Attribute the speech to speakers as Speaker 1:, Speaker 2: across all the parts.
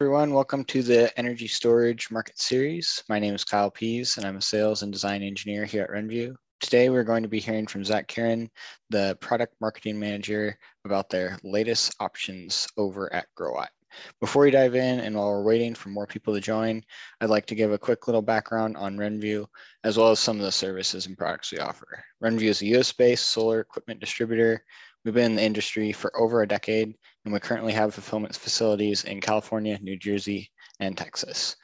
Speaker 1: everyone. Welcome to the Energy Storage Market Series. My name is Kyle Pease, and I'm a sales and design engineer here at RENVU. Today, we're going to be hearing from Zach Kieran, the product marketing manager, about their latest options over at Growatt. Before we dive in, and while we're waiting for more people to join, I'd like to give a quick little background on RENVU, as well as some of the services and products we offer. RENVU is a US-based solar equipment distributor We've been in the industry for over a decade, and we currently have fulfillment facilities in California, New Jersey, and Texas.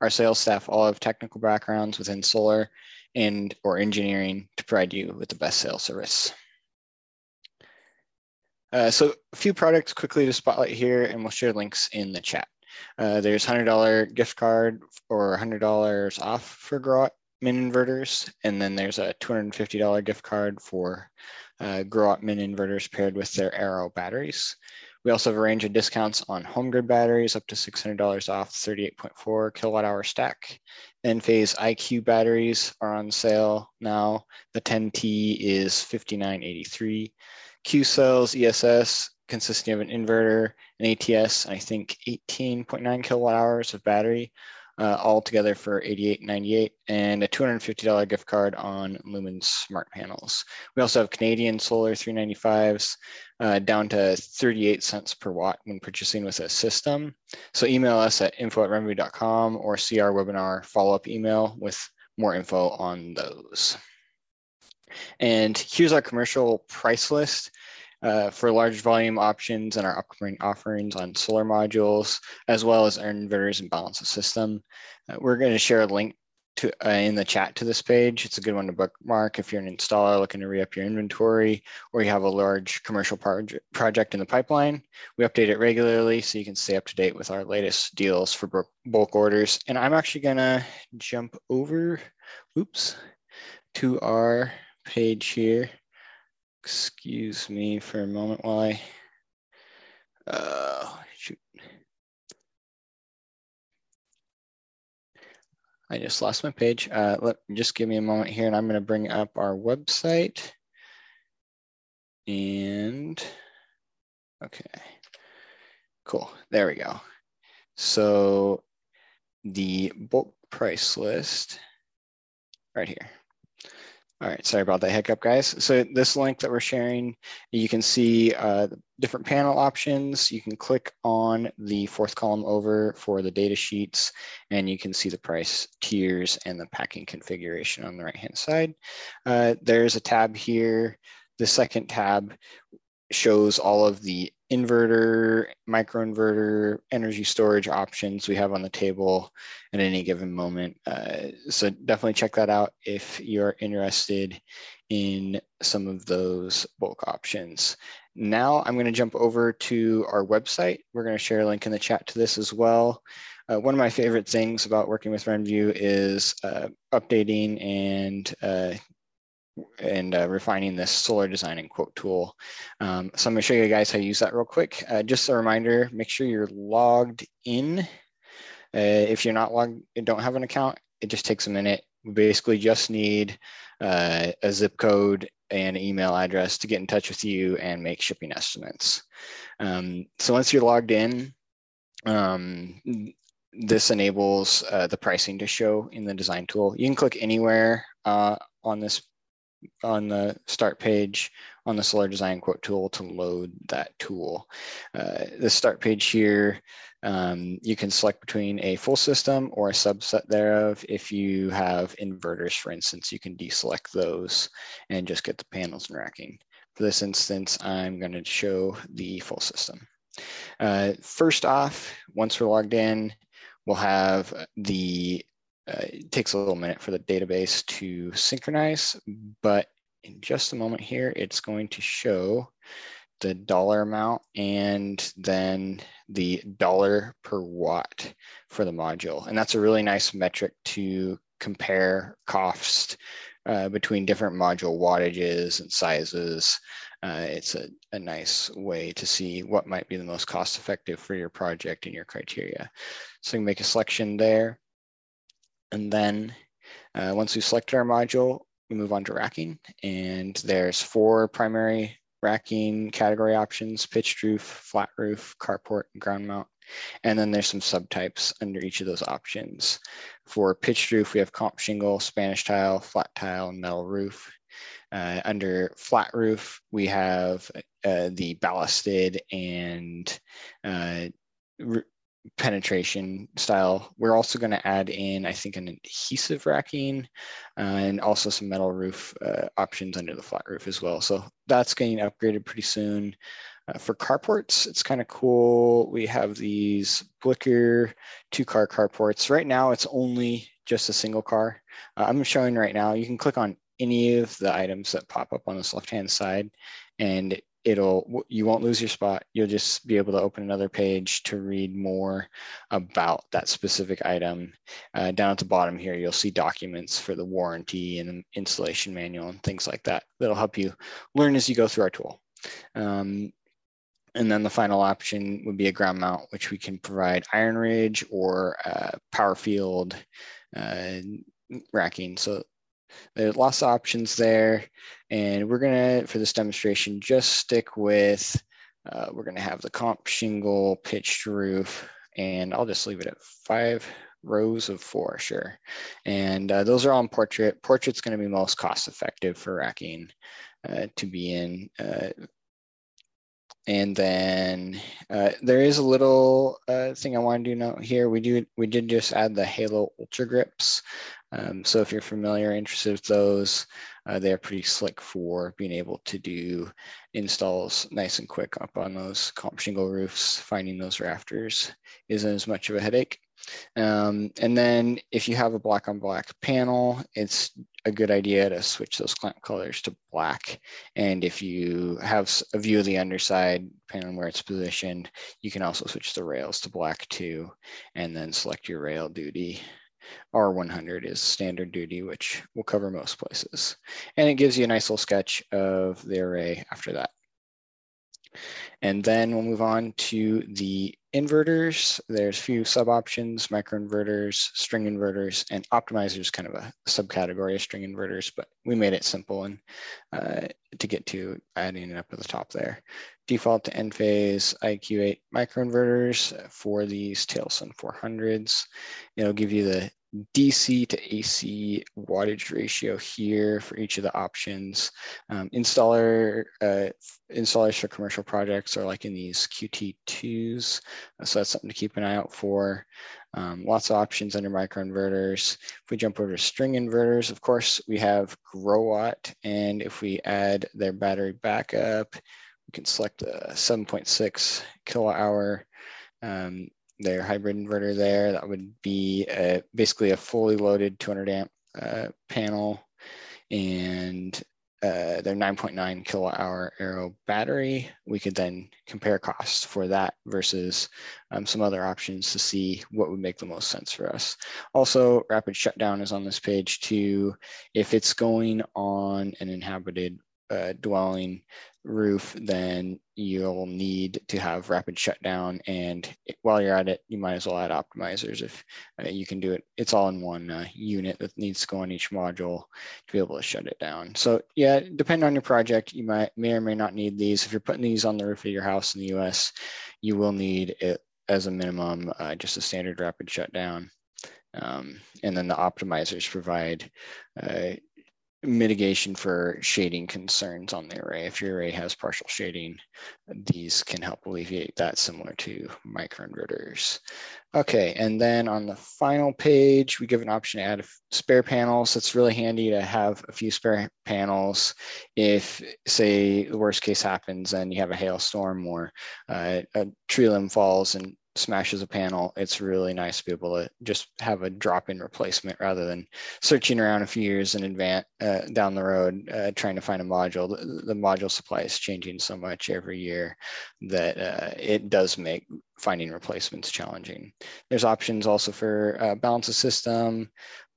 Speaker 1: Our sales staff all have technical backgrounds within solar and or engineering to provide you with the best sales service. Uh, so a few products quickly to spotlight here, and we'll share links in the chat. Uh, there's $100 gift card or $100 off for Growatt min inverters, and then there's a $250 gift card for uh, Growatt min inverters paired with their ARO batteries. We also have a range of discounts on HomeGrid batteries up to $600 off 38.4 kilowatt hour stack. Enphase IQ batteries are on sale now. The 10T is 59.83. Q cells ESS consisting of an inverter, an ATS, and I think 18.9 kilowatt hours of battery uh, all together for $88.98 and a $250 gift card on Lumin smart panels. We also have Canadian solar 395s uh, down to 38 cents per watt when purchasing with a system. So email us at info at renvu.com or see our webinar follow-up email with more info on those. And here's our commercial price list uh, for large volume options and our upcoming offerings on solar modules, as well as our inverters and balance of system. Uh, we're going to share a link to, uh, in the chat to this page. It's a good one to bookmark if you're an installer looking to re-up your inventory or you have a large commercial project project in the pipeline. We update it regularly so you can stay up to date with our latest deals for bulk orders. And I'm actually gonna jump over, oops, to our page here Excuse me for a moment while I, uh, shoot. I just lost my page. Uh, let just give me a moment here and I'm gonna bring up our website. And, okay, cool, there we go. So the bulk price list right here. All right, sorry about that hiccup, guys. So this link that we're sharing, you can see uh, different panel options. You can click on the fourth column over for the data sheets, and you can see the price tiers and the packing configuration on the right-hand side. Uh, there's a tab here. The second tab shows all of the inverter, microinverter, energy storage options we have on the table at any given moment. Uh, so definitely check that out if you're interested in some of those bulk options. Now I'm going to jump over to our website. We're going to share a link in the chat to this as well. Uh, one of my favorite things about working with RENVU is uh, updating and uh, and uh, refining this solar design and quote tool. Um, so I'm gonna show you guys how to use that real quick. Uh, just a reminder, make sure you're logged in. Uh, if you're not logged, and don't have an account, it just takes a minute. We basically just need uh, a zip code and email address to get in touch with you and make shipping estimates. Um, so once you're logged in, um, this enables uh, the pricing to show in the design tool. You can click anywhere uh, on this on the start page on the solar design quote tool to load that tool. Uh, the start page here, um, you can select between a full system or a subset thereof. If you have inverters, for instance, you can deselect those and just get the panels and racking. For this instance, I'm going to show the full system. Uh, first off, once we're logged in, we'll have the uh, it takes a little minute for the database to synchronize, but in just a moment here, it's going to show the dollar amount and then the dollar per watt for the module. And that's a really nice metric to compare costs uh, between different module wattages and sizes. Uh, it's a, a nice way to see what might be the most cost effective for your project and your criteria. So you can make a selection there. And then uh, once we've selected our module, we move on to racking. And there's four primary racking category options, pitched roof, flat roof, carport, and ground mount. And then there's some subtypes under each of those options. For pitched roof, we have comp shingle, Spanish tile, flat tile, metal roof. Uh, under flat roof, we have uh, the ballasted and uh, penetration style. We're also going to add in, I think, an adhesive racking uh, and also some metal roof uh, options under the flat roof as well. So that's getting upgraded pretty soon. Uh, for carports, it's kind of cool. We have these BLIKIR two car carports. Right now, it's only just a single car. Uh, I'm showing right now, you can click on any of the items that pop up on this left-hand side and it'll you won't lose your spot. You'll just be able to open another page to read more about that specific item. Uh, down at the bottom here you'll see documents for the warranty and installation manual and things like that that'll help you learn as you go through our tool. Um, and then the final option would be a ground mount which we can provide IronRidge or uh, power field uh, racking. So there's lots of options there. And we're gonna, for this demonstration, just stick with, uh, we're gonna have the comp shingle pitched roof, and I'll just leave it at five rows of four, sure. And uh, those are on portrait. Portrait's gonna be most cost effective for racking uh, to be in. Uh, and then uh, there is a little uh, thing I want to do note here. We do we did just add the Halo Ultra Grips. Um, so if you're familiar, interested with those, uh, they're pretty slick for being able to do installs nice and quick up on those comp shingle roofs. Finding those rafters isn't as much of a headache. Um, and then if you have a black on black panel, it's a good idea to switch those clamp colors to black. And if you have a view of the underside, depending on where it's positioned, you can also switch the rails to black too, and then select your rail duty. R100 is standard duty, which will cover most places. And it gives you a nice little sketch of the array after that. And then we'll move on to the inverters. There's a few sub options, microinverters, string inverters, and optimizers kind of a subcategory of string inverters, but we made it simple and uh, to get to adding it up at the top there. Default to Enphase IQ8 microinverters for these Talesun 400s. It'll give you the DC to AC wattage ratio here for each of the options. Um, installer uh, installers for commercial projects are like in these QT2s, so that's something to keep an eye out for. Um, lots of options under microinverters. If we jump over to string inverters, of course, we have Growatt, and if we add their battery backup, we can select a 7.6 kilowatt hour um, their hybrid inverter there. That would be a, basically a fully loaded 200 amp uh, panel and uh, their 9.9 kilowatt hour ARO battery. We could then compare costs for that versus um, some other options to see what would make the most sense for us. Also, rapid shutdown is on this page too. If it's going on an inhabited uh, dwelling roof, then you'll need to have rapid shutdown. And while you're at it, you might as well add optimizers if uh, you can do it. It's all in one uh, unit that needs to go on each module to be able to shut it down. So yeah, depending on your project, you might may or may not need these. If you're putting these on the roof of your house in the US, you will need it as a minimum, uh, just a standard rapid shutdown. Um, and then the optimizers provide uh, mitigation for shading concerns on the array. If your array has partial shading, these can help alleviate that similar to microinverters. Okay, and then on the final page, we give an option to add spare panels. It's really handy to have a few spare panels if, say, the worst case happens and you have a hailstorm or uh, a tree limb falls and smashes a panel, it's really nice to be able to just have a drop-in replacement rather than searching around a few years in advance uh, down the road uh, trying to find a module. The, the, module supply is changing so much every year that uh, it does make finding replacements challenging. There's options also for uh, balance of system,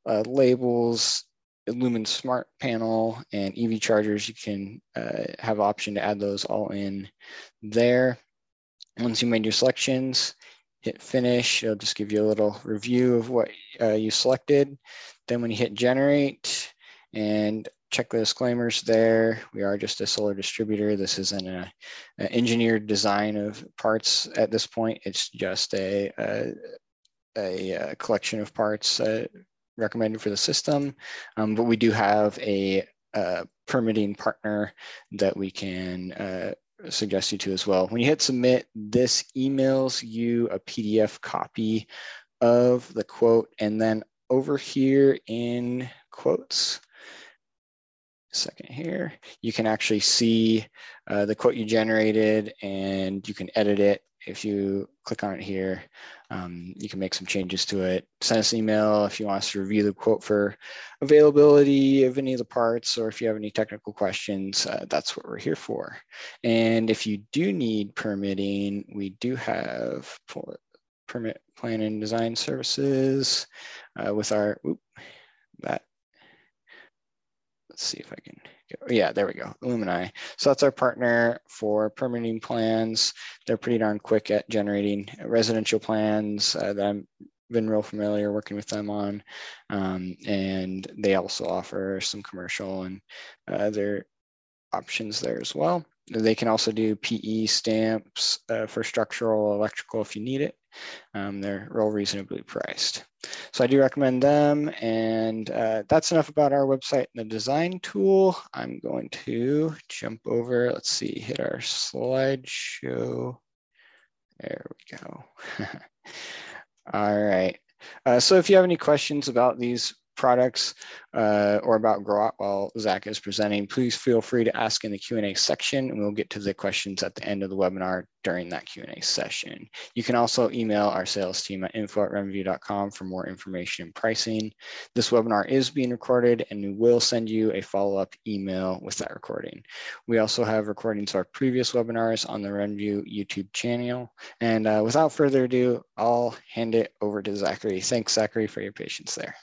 Speaker 1: uh, labels, Lumin Smart Panel, and EV chargers. You can uh, have option to add those all in there. Once you made your selections, hit finish, it'll just give you a little review of what uh, you selected. Then when you hit generate and check the disclaimers there. We are just a solar distributor. This isn't a, an engineered design of parts at this point. It's just a, a, a collection of parts uh, recommended for the system. Um, but we do have a, a, permitting partner that we can uh, suggest you to as well. When you hit submit, this emails you a PDF copy of the quote. And then over here in quotes, second here, you can actually see uh, the quote you generated and you can edit it. If you click on it here, um, you can make some changes to it. Send us an email if you want us to review the quote for availability of any of the parts, or if you have any technical questions, uh, that's what we're here for. And if you do need permitting, we do have permit plan and design services uh, with our, that let's see if I can yeah, there we go, Illumine-i. So that's our partner for permitting plans. They're pretty darn quick at generating residential plans uh, that I've been real familiar working with them on. Um, and they also offer some commercial and uh, other options there as well. They can also do PE stamps uh, for structural electrical if you need it. Um, they're real reasonably priced. So I do recommend them. And uh, that's enough about our website and the design tool. I'm going to jump over, let's see, hit our slideshow. There we go. All right. Uh, so if you have any questions about these products uh, or about Growatt while Zach is presenting, please feel free to ask in the Q&A section and we'll get to the questions at the end of the webinar during that Q&A session. You can also email our sales team at info at renvu.com for more information and pricing. This webinar is being recorded and we will send you a follow-up email with that recording. We also have recordings of our previous webinars on the Renvu YouTube channel. And uh, without further ado, I'll hand it over to Zachary. Thanks, Zachary, for your patience there.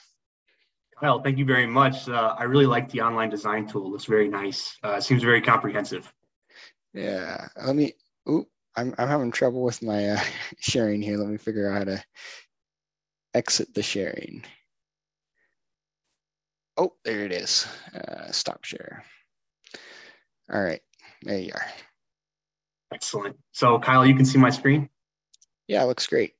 Speaker 2: Well, thank you very much. Uh, I really like the online design tool. It's very nice. Uh, seems very comprehensive.
Speaker 1: Yeah. Let me. Oop, I'm I'm having trouble with my uh, sharing here. Let me figure out how to exit the sharing. Oh, there it is. Uh, stop share. All right. There you are.
Speaker 2: Excellent. So, Kyle, you can see my screen.
Speaker 1: Yeah, looks great.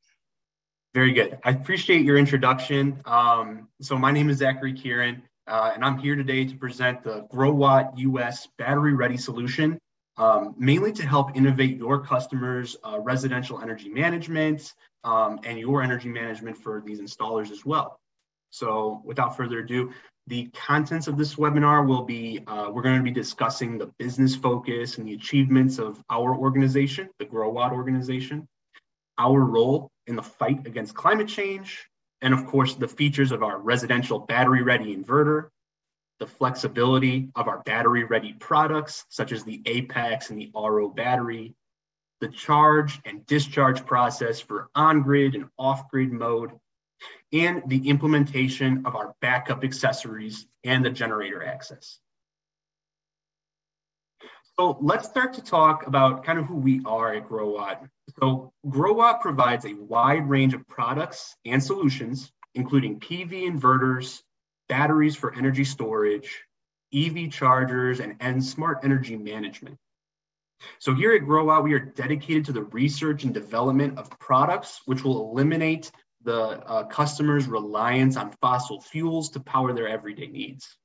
Speaker 2: Very good. I appreciate your introduction. Um, so my name is Zachary Kieran, uh, and I'm here today to present the Growatt US battery ready solution, um, mainly to help innovate your customers' uh, residential energy management um, and your energy management for these installers as well. So without further ado, the contents of this webinar will be, uh, we're going to be discussing the business focus and the achievements of our organization, the Growatt organization our role in the fight against climate change, and of course, the features of our residential battery ready inverter, the flexibility of our battery ready products, such as the Apex and the ARO battery, the charge and discharge process for on grid and off grid mode, and the implementation of our backup accessories and the generator access. So let's start to talk about kind of who we are at Growatt. So Growatt provides a wide range of products and solutions, including PV inverters, batteries for energy storage, EV chargers, and, and smart energy management. So here at Growatt, we are dedicated to the research and development of products which will eliminate the uh, customer's reliance on fossil fuels to power their everyday needs.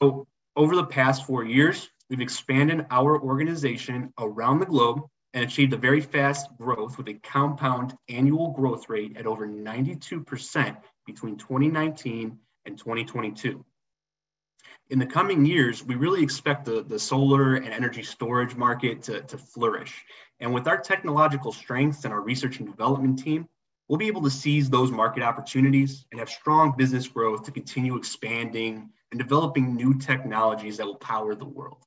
Speaker 2: So over the past four years, we've expanded our organization around the globe and achieved a very fast growth with a compound annual growth rate at over 92% between 2019 and 2022. In the coming years, we really expect the, the solar and energy storage market to, to flourish. And with our technological strengths and our research and development team, we'll be able to seize those market opportunities and have strong business growth to continue expanding and developing new technologies that will power the world.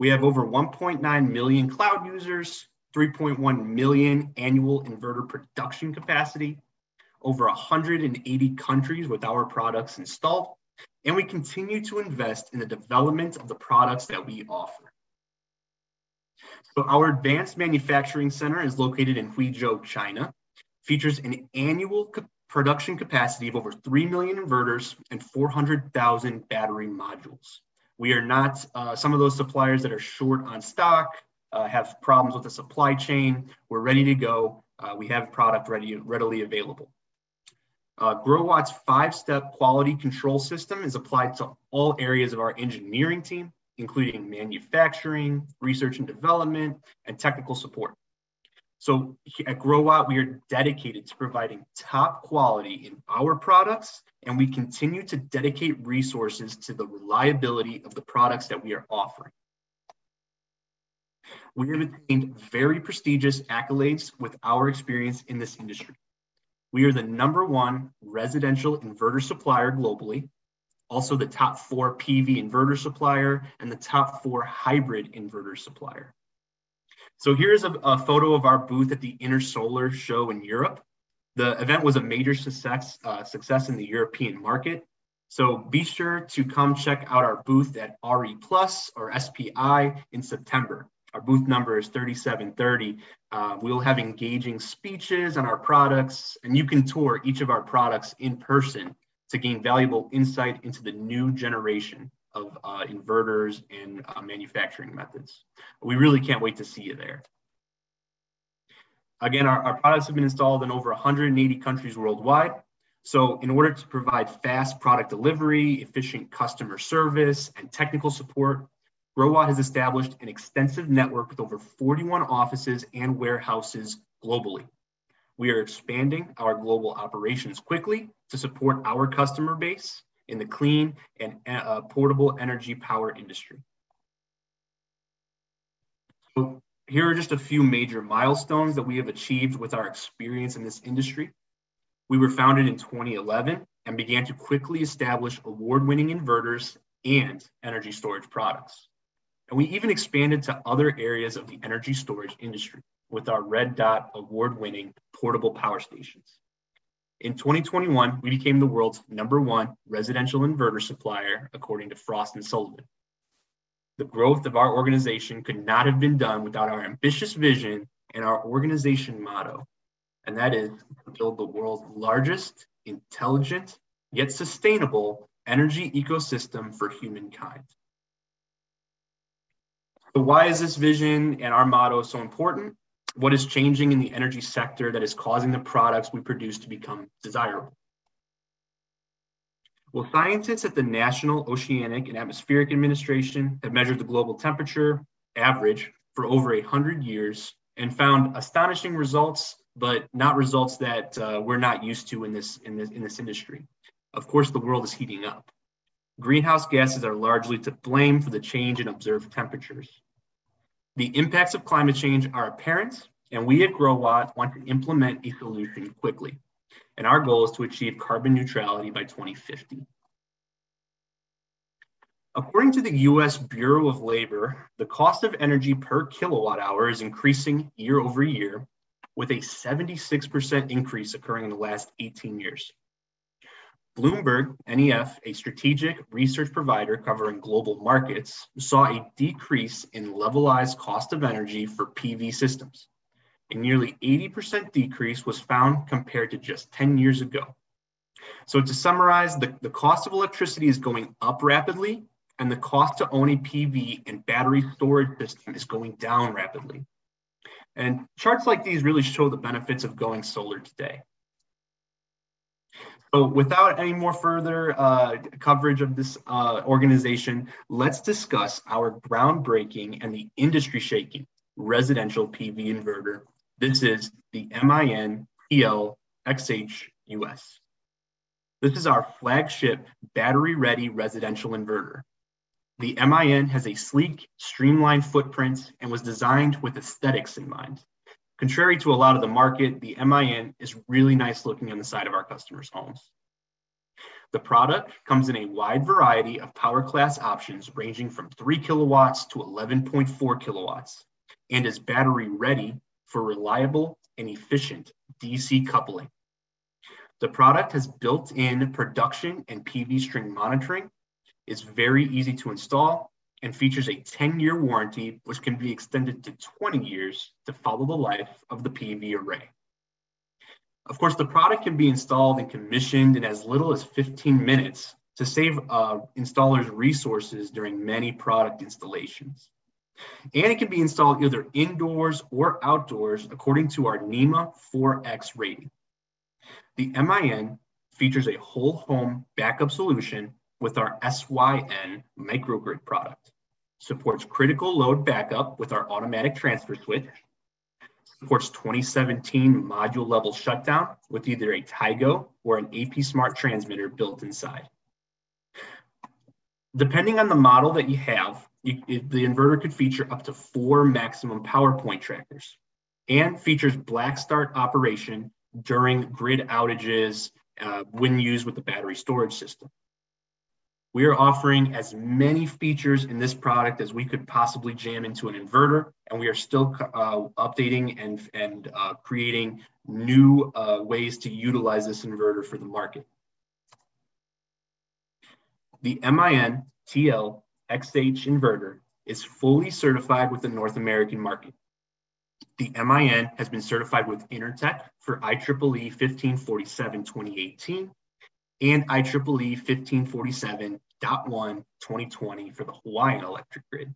Speaker 2: We have over 1.9 million cloud users, 3.1 million annual inverter production capacity, over 180 countries with our products installed, and we continue to invest in the development of the products that we offer. So our advanced manufacturing center is located in Huizhou, China, features an annual production capacity of over 3 million inverters and 400,000 battery modules. We are not uh, some of those suppliers that are short on stock, uh, have problems with the supply chain. We're ready to go. Uh, we have product ready, readily available. Uh, Growatt's five-step quality control system is applied to all areas of our engineering team, including manufacturing, research and development, and technical support. So at Growatt, we are dedicated to providing top quality in our products, and we continue to dedicate resources to the reliability of the products that we are offering. We have attained very prestigious accolades with our experience in this industry. We are the number one residential inverter supplier globally, also the top four PV inverter supplier, and the top four hybrid inverter supplier. So here's a, a photo of our booth at the Intersolar show in Europe. The event was a major success, uh, success in the European market. So be sure to come check out our booth at RE Plus or SPI in September. Our booth number is 3730. Uh, we'll have engaging speeches on our products, and you can tour each of our products in person to gain valuable insight into the new generation of uh, inverters and uh, manufacturing methods. We really can't wait to see you there. Again, our, our products have been installed in over 180 countries worldwide. So in order to provide fast product delivery, efficient customer service, and technical support, Growatt has established an extensive network with over 41 offices and warehouses globally. We are expanding our global operations quickly to support our customer base in the clean and uh, portable energy power industry. So here are just a few major milestones that we have achieved with our experience in this industry. We were founded in 2011 and began to quickly establish award-winning inverters and energy storage products. And we even expanded to other areas of the energy storage industry with our Red Dot award winning portable power stations. In 2021, we became the world's number one residential inverter supplier, according to Frost and Sullivan. The growth of our organization could not have been done without our ambitious vision and our organization motto, and that is to build the world's largest, intelligent, yet sustainable energy ecosystem for humankind. So why is this vision and our motto so important? What is changing in the energy sector that is causing the products we produce to become desirable? Well, scientists at the National Oceanic and Atmospheric Administration have measured the global temperature average for over 100 years and found astonishing results, but not results that uh, we're not used to in this, in, this, in this industry. Of course, the world is heating up. Greenhouse gases are largely to blame for the change in observed temperatures. The impacts of climate change are apparent, and we at Growatt want to implement a solution quickly. And our goal is to achieve carbon neutrality by 2050. According to the US Bureau of Labor, the cost of energy per kilowatt hour is increasing year over year, with a 76% increase occurring in the last 18 years. Bloomberg NEF, a strategic research provider covering global markets, saw a decrease in levelized cost of energy for PV systems. A nearly 80% decrease was found compared to just 10 years ago. So, to summarize, the, the cost of electricity is going up rapidly, and the cost to own a PV and battery storage system is going down rapidly. And charts like these really show the benefits of going solar today. So without any more further uh, coverage of this uh, organization, let's discuss our groundbreaking and the industry shaking residential PV inverter. This is the MIN TL. This is our flagship battery ready residential inverter. The MIN has a sleek, streamlined footprint and was designed with aesthetics in mind. Contrary to a lot of the market, the MIN is really nice looking on the side of our customers' homes. The product comes in a wide variety of power class options ranging from 3 kilowatts to 11.4 kilowatts and is battery ready for reliable and efficient DC coupling. The product has built in production and PV string monitoring, is very easy to install, and features a 10-year warranty, which can be extended to 20 years to follow the life of the PV array. Of course, the product can be installed and commissioned in as little as 15 minutes to save uh, installers resources during many product installations. And it can be installed either indoors or outdoors according to our NEMA 4X rating. The MIN features a whole home backup solution with our SYN microgrid product, supports critical load backup with our automatic transfer switch, supports 2017 module level shutdown with either a Tigo or an APsmart transmitter built inside. Depending on the model that you have, you, the inverter could feature up to four maximum power point trackers and features black start operation during grid outages uh, when used with the battery storage system. We are offering as many features in this product as we could possibly jam into an inverter, and we are still uh, updating and, and uh, creating new uh, ways to utilize this inverter for the market. The MIN TL XH inverter is fully certified with the North American market. The MIN has been certified with Intertek for IEEE 1547 2018 and IEEE 1547.1 2020 for the Hawaiian electric grid.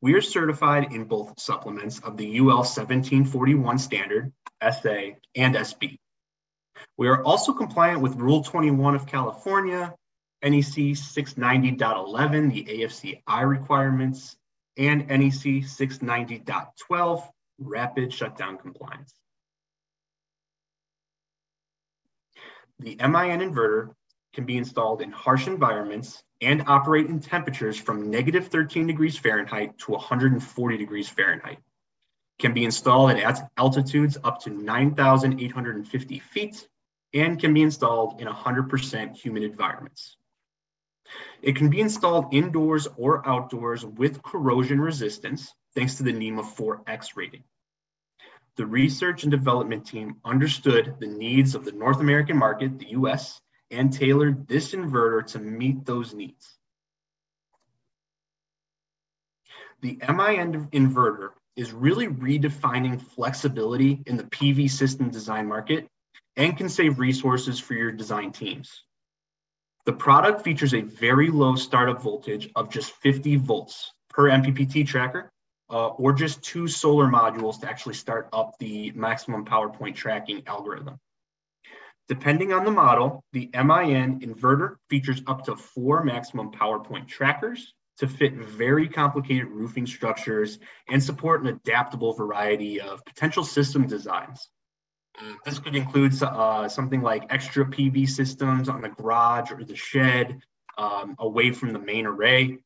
Speaker 2: We are certified in both supplements of the UL 1741 standard, SA, and SB. We are also compliant with Rule 21 of California, NEC 690.11, the AFCI requirements, and NEC 690.12, rapid shutdown compliance. The MIN inverter can be installed in harsh environments and operate in temperatures from negative 13 degrees Fahrenheit to 140 degrees Fahrenheit. Can be installed at altitudes up to 9,850 feet and can be installed in 100% humid environments. It can be installed indoors or outdoors with corrosion resistance, thanks to the NEMA 4X rating. The research and development team understood the needs of the North American market, the US, and tailored this inverter to meet those needs. The MIN inverter is really redefining flexibility in the PV system design market and can save resources for your design teams. The product features a very low startup voltage of just 50 volts per MPPT tracker, uh, or just two solar modules to actually start up the maximum power point tracking algorithm. Depending on the model, the MIN inverter features up to four maximum power point trackers to fit very complicated roofing structures and support an adaptable variety of potential system designs. This could include uh, something like extra PV systems on the garage or the shed um, away from the main array,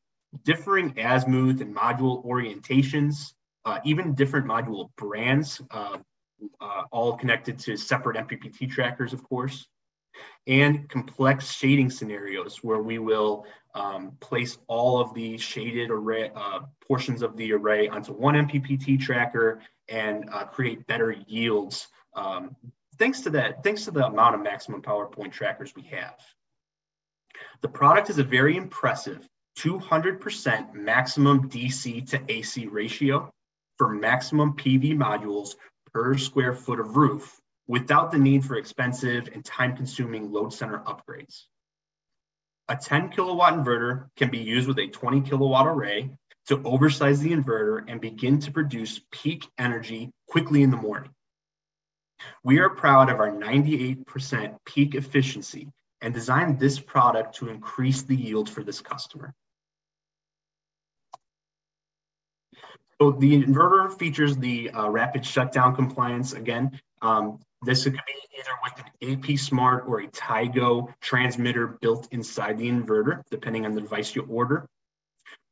Speaker 2: differing azimuth and module orientations, uh, even different module brands, uh, uh, all connected to separate MPPT trackers, of course, and complex shading scenarios where we will um, place all of the shaded array uh, portions of the array onto one MPPT tracker and uh, create better yields um, thanks to that, thanks to the amount of maximum power point trackers we have. The product is a very impressive 200% maximum DC to AC ratio for maximum PV modules per square foot of roof without the need for expensive and time consuming load center upgrades. A 10 kilowatt inverter can be used with a 20 kilowatt array to oversize the inverter and begin to produce peak energy quickly in the morning. We are proud of our 98% peak efficiency and designed this product to increase the yield for this customer. So the inverter features the uh, rapid shutdown compliance. Again, um, this could be either with an APsmart or a Tigo transmitter built inside the inverter, depending on the device you order.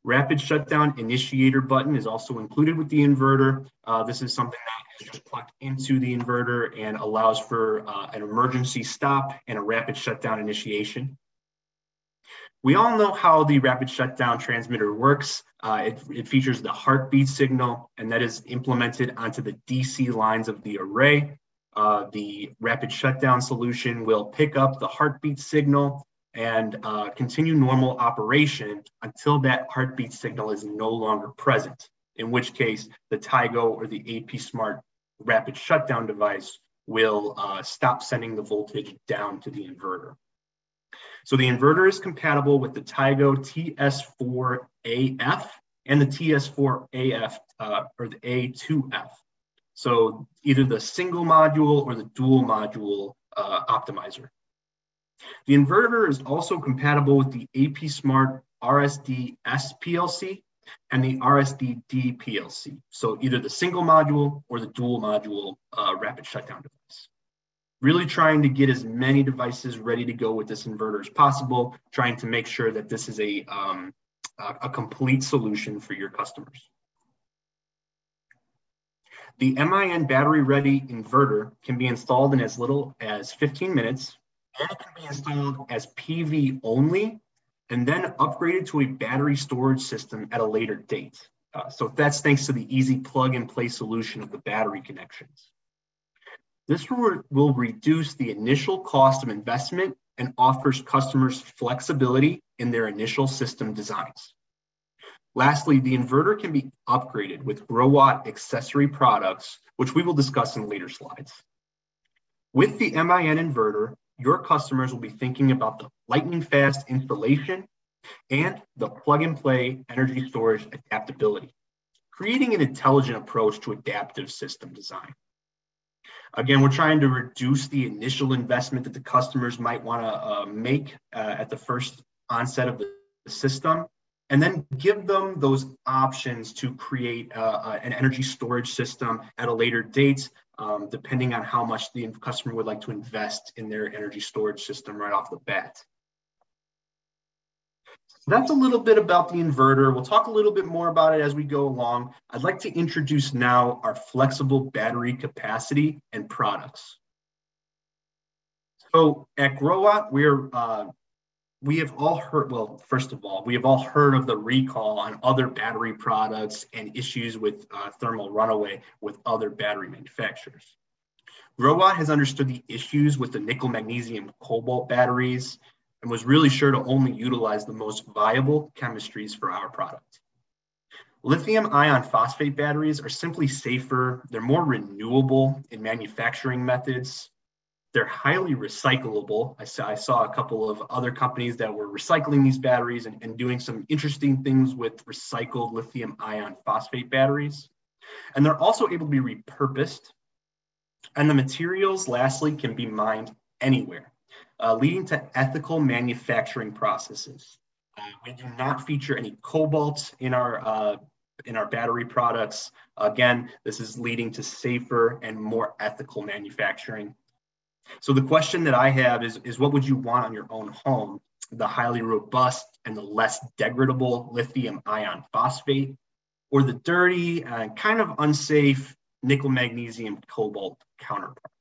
Speaker 2: Rapid shutdown initiator button is also included with the inverter. Uh, this is something that is just plugged into the inverter and allows for uh, an emergency stop and a rapid shutdown initiation. We all know how the rapid shutdown transmitter works. Uh, it, it, features the heartbeat signal, and that is implemented onto the DC lines of the array. Uh, the rapid shutdown solution will pick up the heartbeat signal and uh, continue normal operation until that heartbeat signal is no longer present, in which case the Tigo or the APsmart rapid shutdown device will uh, stop sending the voltage down to the inverter. So the inverter is compatible with the Tigo TS4AF and the TS4AF uh, or the A2F. So either the single module or the dual module uh, optimizer. The inverter is also compatible with the APsmart RSD S PLC and the RSD-D PLC. So either the single module or the dual module uh, rapid shutdown device. Really trying to get as many devices ready to go with this inverter as possible, trying to make sure that this is a, um, a complete solution for your customers. The MIN battery ready inverter can be installed in as little as 15 minutes and it can be installed as PV only and then upgraded to a battery storage system at a later date. Uh, so that's thanks to the easy plug and play solution of the battery connections. This will, reduce the initial cost of investment and offers customers flexibility in their initial system designs. Lastly, the inverter can be upgraded with Growatt accessory products, which we will discuss in later slides. With the MIN inverter, your customers will be thinking about the lightning fast installation and the plug and play energy storage adaptability, creating an intelligent approach to adaptive system design. Again, we're trying to reduce the initial investment that the customers might want to uh, make uh, at the first onset of the system, and then give them those options to create uh, uh an energy storage system at a later date um, depending on how much the customer would like to invest in their energy storage system right off the bat. So that's a little bit about the inverter. We'll talk a little bit more about it as we go along. I'd like to introduce now our flexible battery capacity and products. So at Growatt, we're uh, we have all heard, well, first of all, we have all heard of the recall on other battery products and issues with uh, thermal runaway with other battery manufacturers. Growatt has understood the issues with the nickel magnesium cobalt batteries and was really sure to only utilize the most viable chemistries for our product. Lithium ion phosphate batteries are simply safer, they're more renewable in manufacturing methods, they're highly recyclable. I saw, I saw a couple of other companies that were recycling these batteries and, and doing some interesting things with recycled lithium ion phosphate batteries. And they're also able to be repurposed. And the materials, lastly, can be mined anywhere, uh, leading to ethical manufacturing processes. Uh, we do not feature any cobalt in our uh, in our battery products. Again, this is leading to safer and more ethical manufacturing so the question that I have is, is what would you want on your own home? The highly robust and the less degradable lithium ion phosphate, or the dirty and kind of unsafe nickel magnesium cobalt counterpart?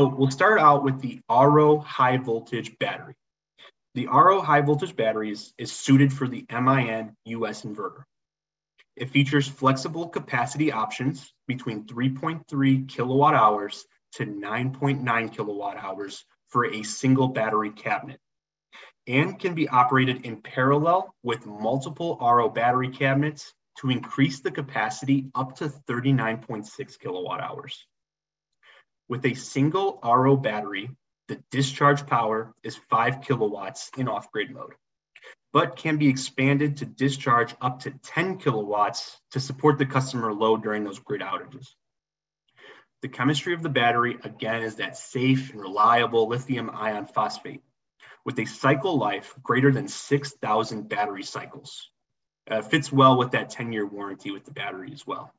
Speaker 2: So we'll start out with the ARO high voltage battery. The ARO high voltage battery is, is suited for the MIN US inverter. It features flexible capacity options between 3.3 kilowatt hours to 9.9 kilowatt hours for a single battery cabinet and can be operated in parallel with multiple ARO battery cabinets to increase the capacity up to 39.6 kilowatt hours. With a single ARO battery, the discharge power is 5 kilowatts in off-grid mode but can be expanded to discharge up to 10 kilowatts to support the customer load during those grid outages. The chemistry of the battery, again, is that safe and reliable lithium ion phosphate with a cycle life greater than 6,000 battery cycles. Uh, fits well with that 10 year warranty with the battery as well.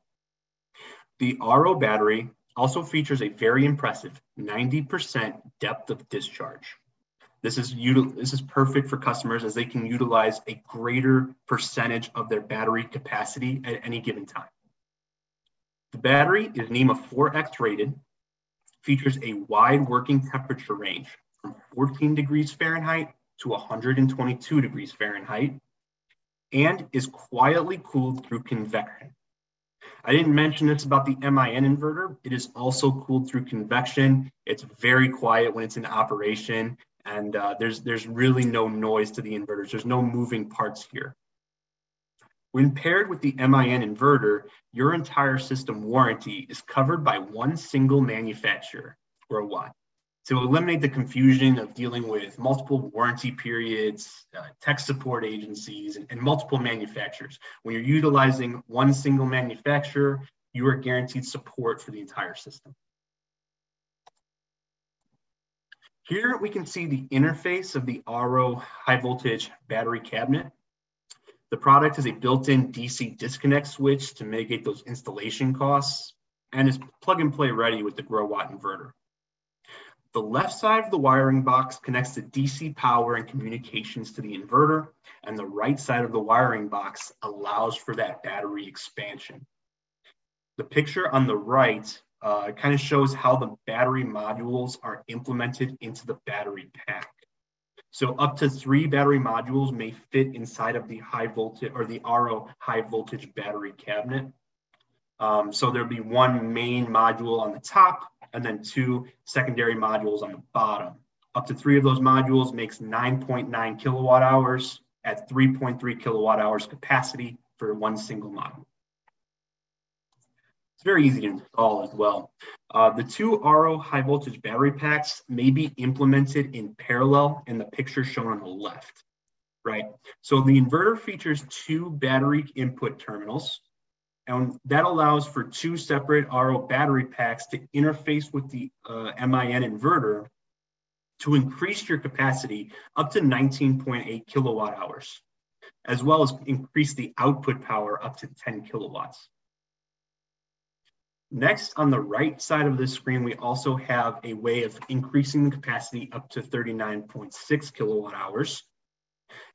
Speaker 2: The ARO battery also features a very impressive 90% depth of discharge. This is, this is perfect for customers as they can utilize a greater percentage of their battery capacity at any given time. The battery is NEMA 4X rated, features a wide working temperature range from 14 degrees Fahrenheit to 122 degrees Fahrenheit, and is quietly cooled through convection. I didn't mention this about the MIN inverter. It is also cooled through convection. It's very quiet when it's in operation and uh, there's there's really no noise to the inverters. There's no moving parts here. When paired with the MIN inverter, your entire system warranty is covered by one single manufacturer, Growatt. To eliminate the confusion of dealing with multiple warranty periods, uh, tech support agencies, and, and multiple manufacturers, when you're utilizing one single manufacturer, you are guaranteed support for the entire system. Here we can see the interface of the ARO high voltage battery cabinet. The product has a built-in DC disconnect switch to mitigate those installation costs and is plug and play ready with the Growatt inverter. The left side of the wiring box connects the DC power and communications to the inverter, and the right side of the wiring box allows for that battery expansion. The picture on the right uh, kind of shows how the battery modules are implemented into the battery pack. So up to three battery modules may fit inside of the high voltage or the ARO high voltage battery cabinet. Um, so there'll be one main module on the top and then two secondary modules on the bottom. Up to three of those modules makes 9.9 kilowatt hours at 3.3 kilowatt hours capacity for one single module. It's very easy to install as well. Uh, the two ARO high voltage battery packs may be implemented in parallel in the picture shown on the left, right? So the inverter features two battery input terminals, and that allows for two separate ARO battery packs to interface with the uh, MIN inverter to increase your capacity up to 19.8 kilowatt hours, as well as increase the output power up to 10 kilowatts. Next, on the right side of the screen, we also have a way of increasing the capacity up to 39.6 kilowatt hours.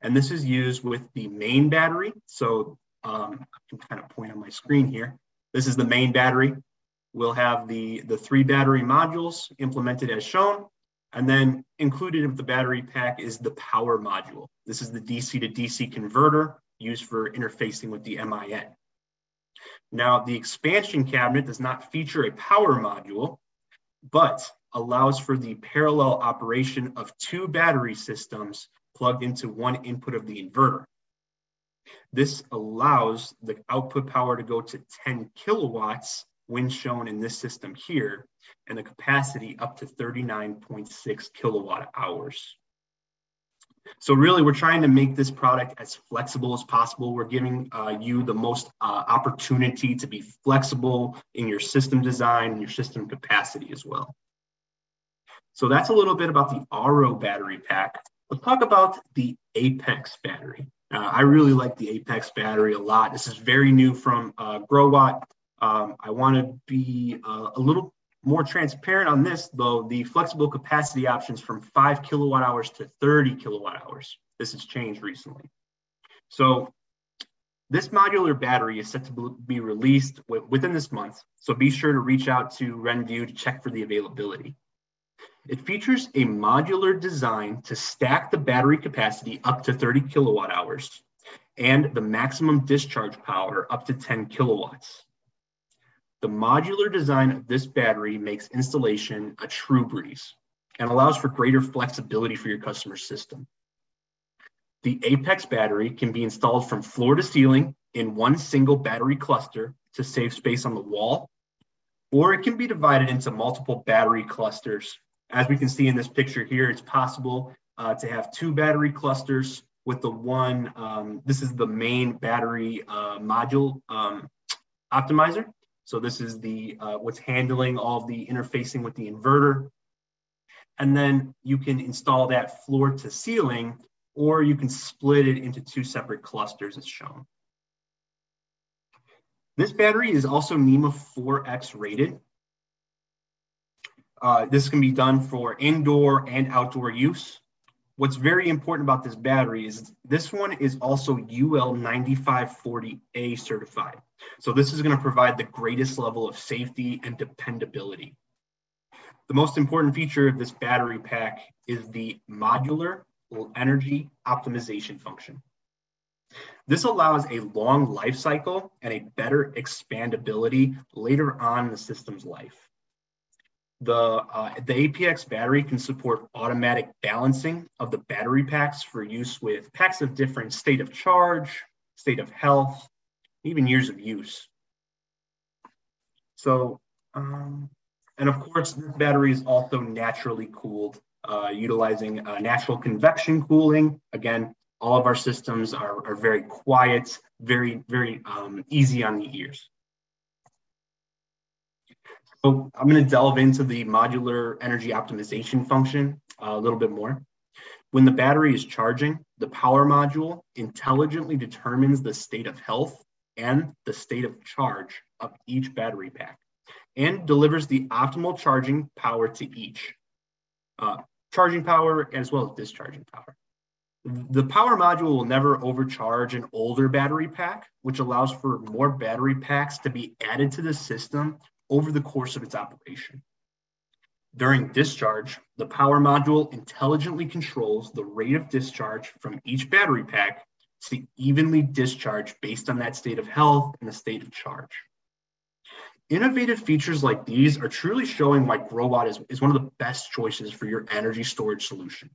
Speaker 2: And this is used with the main battery. So um, I can kind of point on my screen here. This is the main battery. We'll have the, the three battery modules implemented as shown. And then included with the battery pack is the power module. This is the DC to DC converter used for interfacing with the MIN. Now, the expansion cabinet does not feature a power module, but allows for the parallel operation of two battery systems plugged into one input of the inverter. This allows the output power to go to 10 kilowatts when shown in this system here, and the capacity up to 39.6 kilowatt hours. So really, we're trying to make this product as flexible as possible. We're giving uh, you the most uh, opportunity to be flexible in your system design and your system capacity as well. So that's a little bit about the ARO battery pack. Let's talk about the Apex battery. Uh, I really like the Apex battery a lot. This is very new from uh, Growatt. Um, I want to be uh, a little more transparent on this, though, the flexible capacity options from 5 kilowatt hours to 30 kilowatt hours. This has changed recently. So this modular battery is set to be released within this month, so be sure to reach out to RENVU to check for the availability. It features a modular design to stack the battery capacity up to 30 kilowatt hours and the maximum discharge power up to 10 kilowatts. The modular design of this battery makes installation a true breeze and allows for greater flexibility for your customer system. The Apex battery can be installed from floor to ceiling in one single battery cluster to save space on the wall, or it can be divided into multiple battery clusters. As we can see in this picture here, it's possible uh, to have two battery clusters with the one, um, this is the main battery uh, module um, optimizer. So this is the uh, what's handling all the interfacing with the inverter. And then you can install that floor to ceiling, or you can split it into two separate clusters as shown. This battery is also NEMA 4X rated. Uh, this can be done for indoor and outdoor use. What's very important about this battery is this one is also UL 9540A certified. So this is going to provide the greatest level of safety and dependability. The most important feature of this battery pack is the modular energy optimization function. This allows a long life cycle and a better expandability later on in the system's life. The, uh, the APX battery can support automatic balancing of the battery packs for use with packs of different state of charge, state of health, even years of use. So, um, and of course, this battery is also naturally cooled, uh, utilizing uh, natural convection cooling. Again, all of our systems are, are very quiet, very, very um, easy on the ears. So I'm going to delve into the modular energy optimization function uh, a little bit more. When the battery is charging, the power module intelligently determines the state of health and the state of charge of each battery pack and delivers the optimal charging power to each. Uh, charging power as well as discharging power. The power module will never overcharge an older battery pack, which allows for more battery packs to be added to the system over the course of its operation. During discharge, the power module intelligently controls the rate of discharge from each battery pack to evenly discharge based on that state of health and the state of charge. Innovative features like these are truly showing why Growatt is, is one of the best choices for your energy storage solution.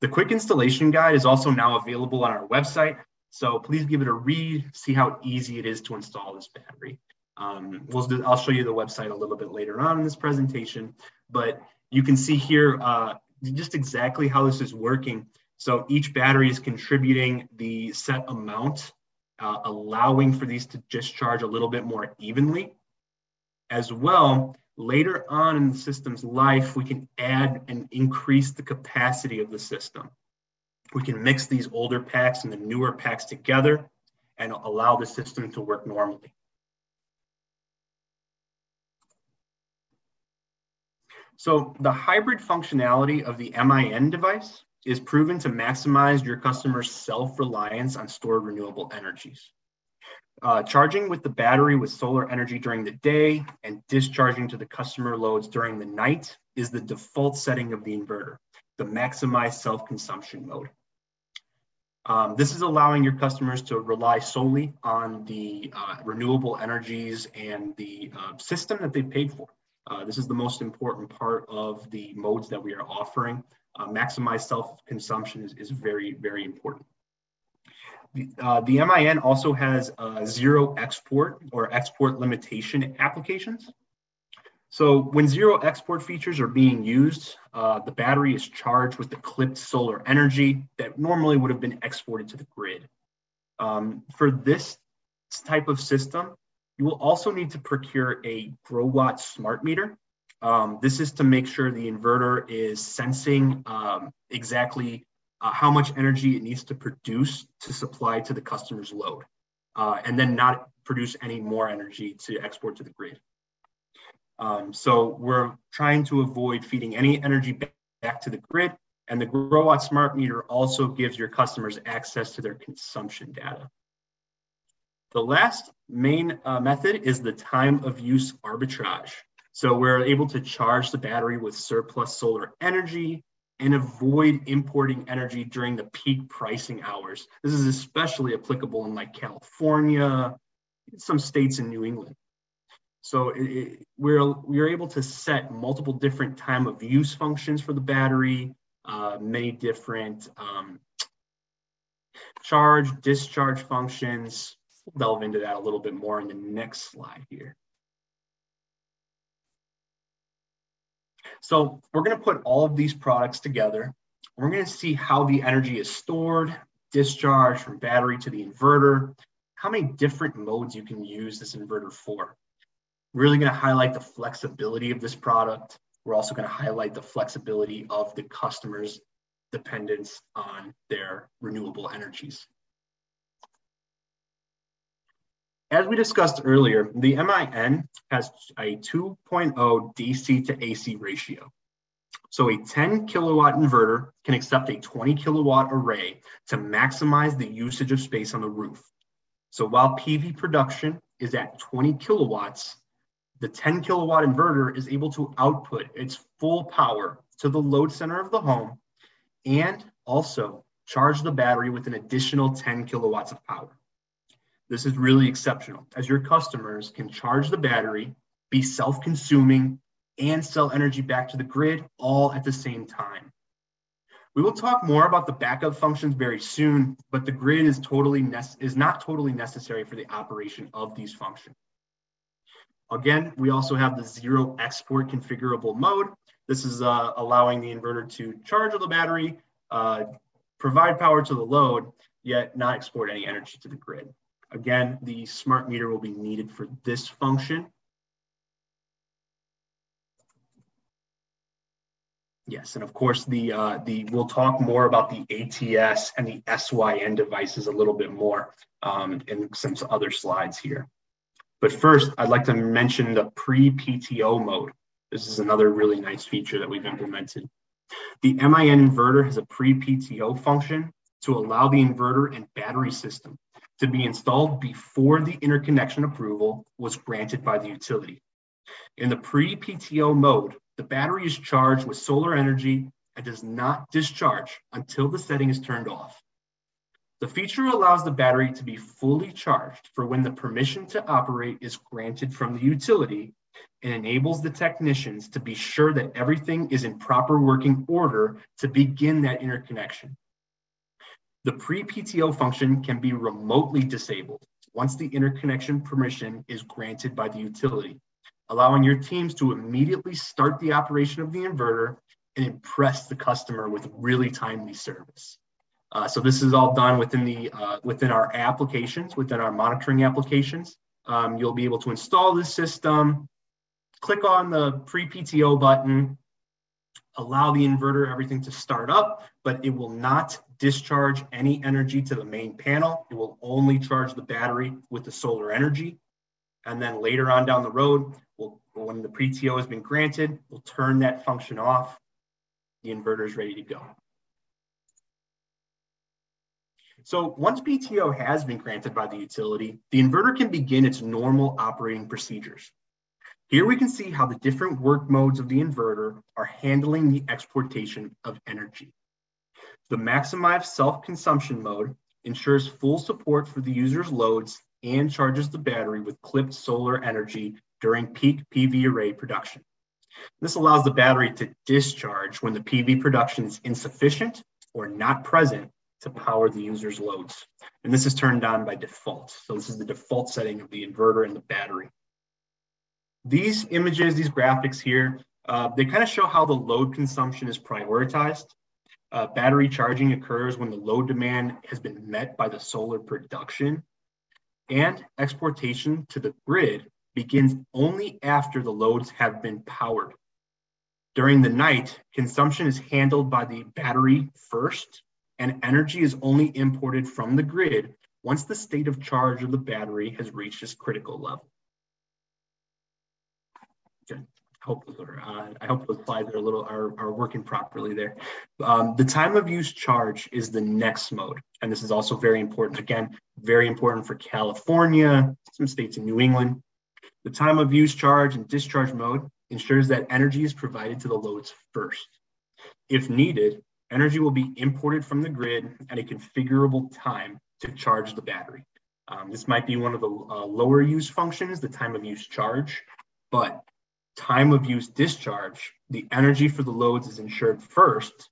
Speaker 2: The quick installation guide is also now available on our website, so please give it a read, see how easy it is to install this battery. Um, we'll, I'll show you the website a little bit later on in this presentation, but you can see here uh, just exactly how this is working. So each battery is contributing the set amount, uh, allowing for these to discharge a little bit more evenly. As well, later on in the system's life, we can add and increase the capacity of the system. We can mix these older packs and the newer packs together and allow the system to work normally. So the hybrid functionality of the MIN device is proven to maximize your customer's self-reliance on stored renewable energies. Uh, charging with the battery with solar energy during the day and discharging to the customer loads during the night is the default setting of the inverter, the maximize self-consumption mode. Um, this is allowing your customers to rely solely on the uh, renewable energies and the uh, system that they paid for. Uh, this is the most important part of the modes that we are offering. Uh, maximize self-consumption is, is very, very important. The, uh, the MIN also has zero export or export limitation applications. So when zero export features are being used, uh, the battery is charged with the clipped solar energy that normally would have been exported to the grid. Um, for this type of system, you will also need to procure a Growatt smart meter. Um, this is to make sure the inverter is sensing um, exactly uh, how much energy it needs to produce to supply to the customer's load, uh, and then not produce any more energy to export to the grid. Um, so we're trying to avoid feeding any energy back to the grid, and the Growatt smart meter also gives your customers access to their consumption data. The last main uh, method is the time of use arbitrage. So we're able to charge the battery with surplus solar energy and avoid importing energy during the peak pricing hours. This is especially applicable in like California, some states in New England. So it, it, we're, we're able to set multiple different time of use functions for the battery, uh, many different um, charge, discharge functions, delve into that a little bit more in the next slide here. So we're going to put all of these products together. We're going to see how the energy is stored, discharged from battery to the inverter, how many different modes you can use this inverter for. Really going to highlight the flexibility of this product. We're also going to highlight the flexibility of the customer's dependence on their renewable energies. As we discussed earlier, the MIN has a 2.0 DC to AC ratio. So a 10 kilowatt inverter can accept a 20 kilowatt array to maximize the usage of space on the roof. So while PV production is at 20 kilowatts, the 10 kilowatt inverter is able to output its full power to the load center of the home and also charge the battery with an additional 10 kilowatts of power. This is really exceptional as your customers can charge the battery, be self consuming, and sell energy back to the grid all at the same time. We will talk more about the backup functions very soon, but the grid is totally is not totally necessary for the operation of these functions. Again, we also have the zero export configurable mode. This is uh, allowing the inverter to charge the battery, uh, provide power to the load, yet not export any energy to the grid. Again, the smart meter will be needed for this function. Yes, and of course, the uh, the we'll talk more about the ATS and the SYN devices a little bit more um, in some other slides here. But first, I'd like to mention the pre-PTO mode. This is another really nice feature that we've implemented. The MIN inverter has a pre-PTO function to allow the inverter and battery system to be installed before the interconnection approval was granted by the utility. In the pre-PTO mode, the battery is charged with solar energy and does not discharge until the setting is turned off. The feature allows the battery to be fully charged for when the permission to operate is granted from the utility and enables the technicians to be sure that everything is in proper working order to begin that interconnection. The pre-PTO function can be remotely disabled once the interconnection permission is granted by the utility, allowing your teams to immediately start the operation of the inverter and impress the customer with really timely service. Uh, so this is all done within the uh, within our applications, within our monitoring applications. Um, you'll be able to install this system, click on the pre-PTO button, allow the inverter, everything to start up, but it will not discharge any energy to the main panel. It will only charge the battery with the solar energy. And then later on down the road, we'll, when the PTO has been granted, we'll turn that function off. The inverter is ready to go. So once PTO has been granted by the utility, the inverter can begin its normal operating procedures. Here we can see how the different work modes of the inverter are handling the exportation of energy. The maximize self-consumption mode ensures full support for the user's loads and charges the battery with clipped solar energy during peak PV array production. This allows the battery to discharge when the PV production is insufficient or not present to power the user's loads. And this is turned on by default. So this is the default setting of the inverter and the battery. These images, these graphics here, uh, they kind of show how the load consumption is prioritized. Uh, battery charging occurs when the load demand has been met by the solar production, and exportation to the grid begins only after the loads have been powered. During the night, consumption is handled by the battery first, and energy is only imported from the grid once the state of charge of the battery has reached its critical level. Hope uh, I hope those slides are a little are, are working properly there. Um, the time of use charge is the next mode, and this is also very important. Again, very important for California, some states in New England. The time of use charge and discharge mode ensures that energy is provided to the loads first. If needed, energy will be imported from the grid at a configurable time to charge the battery. Um, this might be one of the uh, lower use functions, the time of use charge, but time of use discharge, the energy for the loads is insured first.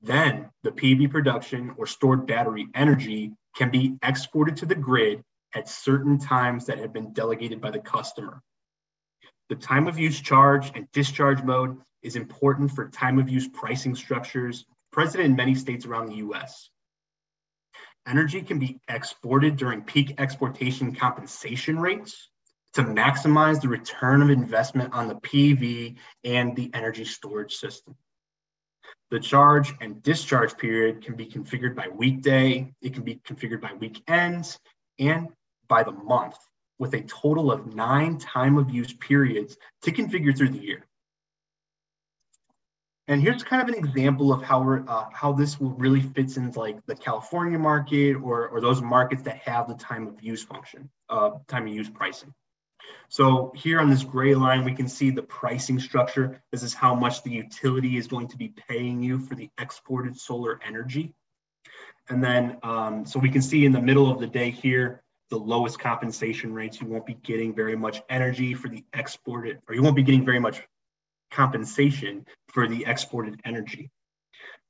Speaker 2: Then the PV production or stored battery energy can be exported to the grid at certain times that have been delegated by the customer. The time of use charge and discharge mode is important for time of use pricing structures present in many states around the US. Energy can be exported during peak exportation compensation rates to maximize the return of investment on the PV and the energy storage system. The charge and discharge period can be configured by weekday, it can be configured by weekends, and by the month, with a total of nine time of use periods to configure through the year. And here's kind of an example of how we're, uh, how this will really fits into like the California market or, or those markets that have the time of use function, uh, time of use pricing. So here on this gray line, we can see the pricing structure. This is how much the utility is going to be paying you for the exported solar energy. And then, um, so we can see in the middle of the day here, the lowest compensation rates, you won't be getting very much energy for the exported, or you won't be getting very much compensation for the exported energy.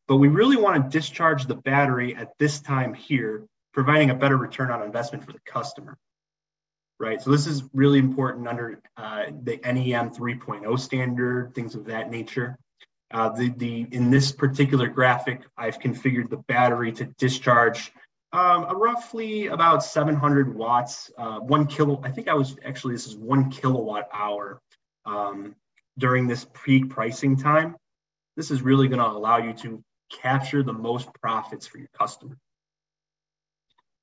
Speaker 2: but we really want to discharge the battery at this time here, providing a better return on investment for the customer. Right, so this is really important under uh, the NEM 3.0 standard, things of that nature. Uh, the, the, in this particular graphic, I've configured the battery to discharge um, roughly about 700 watts, uh, one kilo. I think I was actually, this is one kilowatt hour um, during this peak pricing time. This is really going to allow you to capture the most profits for your customer.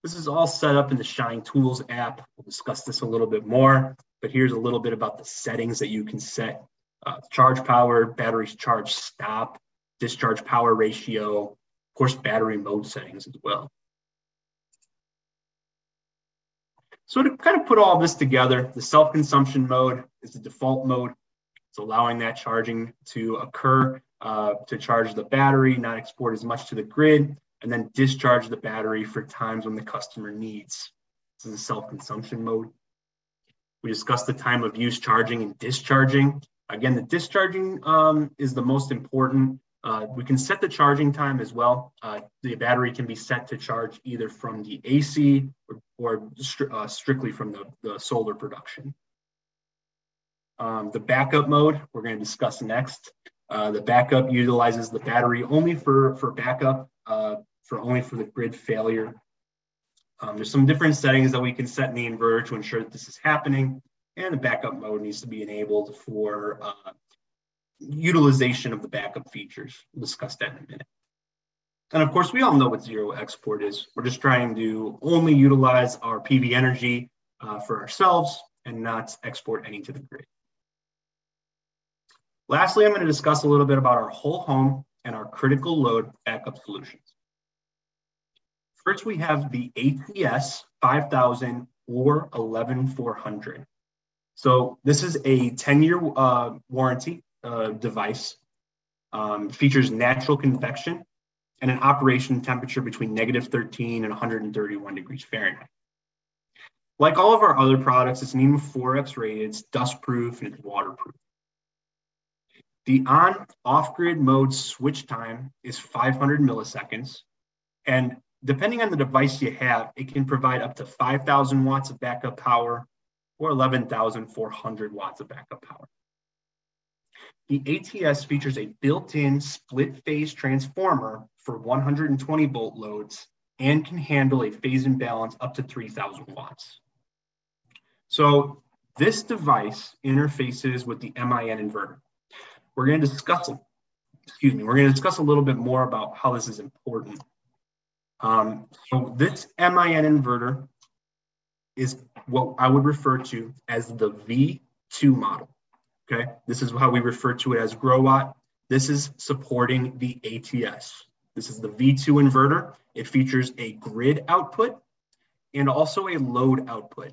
Speaker 2: This is all set up in the Shine Tools app. We'll discuss this a little bit more, but here's a little bit about the settings that you can set uh, charge power, batteries charge stop, discharge power ratio, of course, battery mode settings as well. So to kind of put all this together, the self-consumption mode is the default mode. It's allowing that charging to occur uh, to charge the battery, not export as much to the grid, and then discharge the battery for times when the customer needs. This is a self-consumption mode. We discussed the time of use charging and discharging. Again, the discharging um, is the most important. Uh, we can set the charging time as well. Uh, the battery can be set to charge either from the AC or, or stri uh, strictly from the, the solar production. Um, the backup mode we're going to discuss next. Uh, the backup utilizes the battery only for, for backup, uh, for only for the grid failure. Um, there's some different settings that we can set in the inverter to ensure that this is happening and the backup mode needs to be enabled for uh, utilization of the backup features. We'll discuss that in a minute. And of course, we all know what zero export is. We're just trying to only utilize our PV energy uh, for ourselves and not export any to the grid. Lastly, I'm going to discuss a little bit about our whole home and our critical load backup solutions. First, we have the ATS 5000 or 11400. So this is a 10-year uh, warranty uh, device. Um, features natural convection and an operation temperature between negative 13 and 131 degrees Fahrenheit. Like all of our other products, it's NEMA 4X rated, it's dust proof, and it's waterproof. The on off grid mode switch time is 500 milliseconds. And depending on the device you have, it can provide up to 5,000 watts of backup power or 11,400 watts of backup power. The ATS features a built-in split phase transformer for 120 volt loads and can handle a phase imbalance up to 3000 watts. So this device interfaces with the MIN inverter. We're going to discuss, excuse me, we're going to discuss a little bit more about how this is important. Um, so this MIN inverter is what I would refer to as the V2 model. Okay, this is how we refer to it as Growatt. This is supporting the ATS. This is the V2 inverter. It features a grid output and also a load output.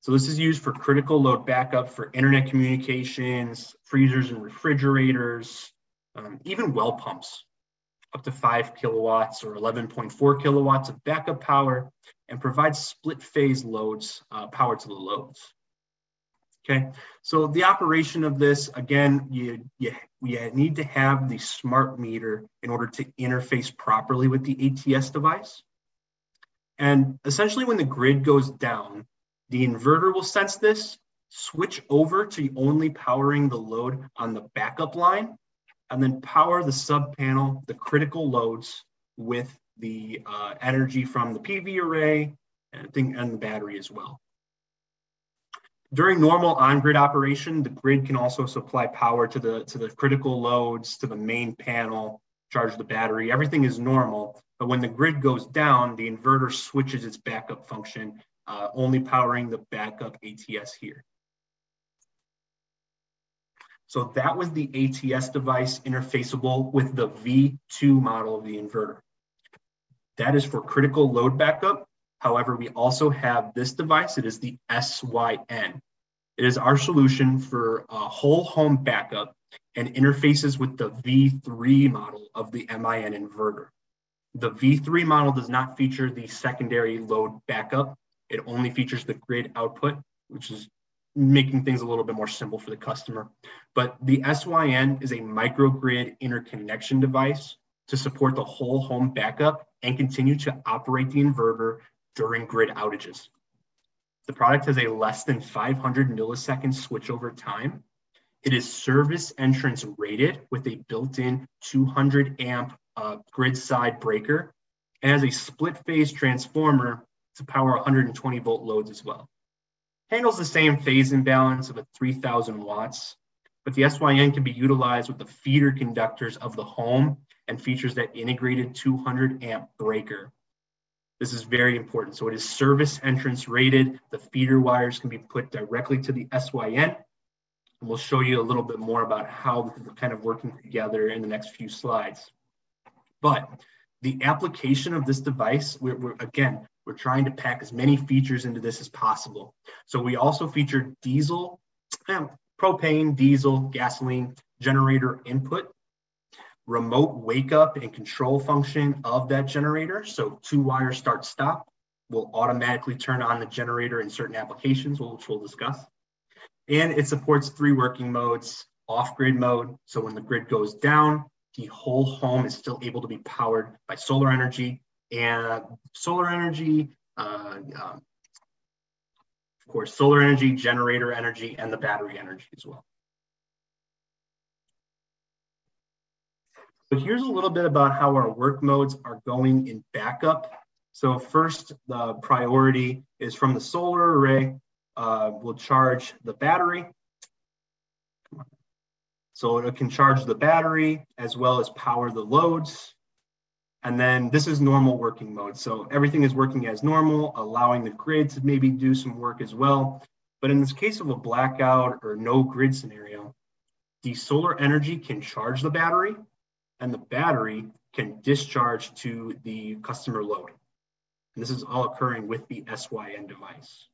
Speaker 2: So this is used for critical load backup for internet communications, freezers and refrigerators, um, even well pumps, up to five kilowatts or 11.4 kilowatts of backup power and provides split phase loads, uh, power to the loads. Okay, so the operation of this, again, you, you, you need to have the smart meter in order to interface properly with the ATS device. And essentially when the grid goes down, the inverter will sense this, switch over to only powering the load on the backup line, and then power the sub panel, the critical loads with the uh, energy from the PV array and, thing, and the battery as well. During normal on-grid operation, the grid can also supply power to the, to the critical loads, to the main panel, charge the battery. Everything is normal. But when the grid goes down, the inverter switches its backup function, uh, only powering the backup ATS here. So that was the ATS device interfaceable with the V2 model of the inverter. That is for critical load backup. However, we also have this device. It is the SYN. It is our solution for a whole home backup and interfaces with the V3 model of the MIN inverter. The V3 model does not feature the secondary load backup. It only features the grid output, which is making things a little bit more simple for the customer. But the SYN is a microgrid interconnection device to support the whole home backup and continue to operate the inverter during grid outages. The product has a less than 500 millisecond switchover time. It is service entrance rated with a built-in 200 amp uh, grid side breaker and has a split phase transformer to power 120 volt loads as well. Handles the same phase imbalance of a 3000 watts, but the SYN can be utilized with the feeder conductors of the home and features that integrated 200 amp breaker. This is very important. So it is service entrance rated. The feeder wires can be put directly to the SYN. And we'll show you a little bit more about how we're kind of working together in the next few slides. But the application of this device, we're, we're, again, we're trying to pack as many features into this as possible. So we also feature diesel, eh, propane, diesel, gasoline generator input, remote wake up and control function of that generator. So two wire start stop will automatically turn on the generator in certain applications, which we'll discuss. And it supports three working modes, off grid mode. So when the grid goes down, the whole home is still able to be powered by solar energy and solar energy, uh, um, of course, solar energy, generator energy, and the battery energy as well. So here's a little bit about how our work modes are going in backup. So first, the priority is from the solar array, uh, we'll charge the battery so it can charge the battery as well as power the loads. And then this is normal working mode. So everything is working as normal, allowing the grid to maybe do some work as well. But in this case of a blackout or no grid scenario, the solar energy can charge the battery and the battery can discharge to the customer load. And this is all occurring with the SYN device.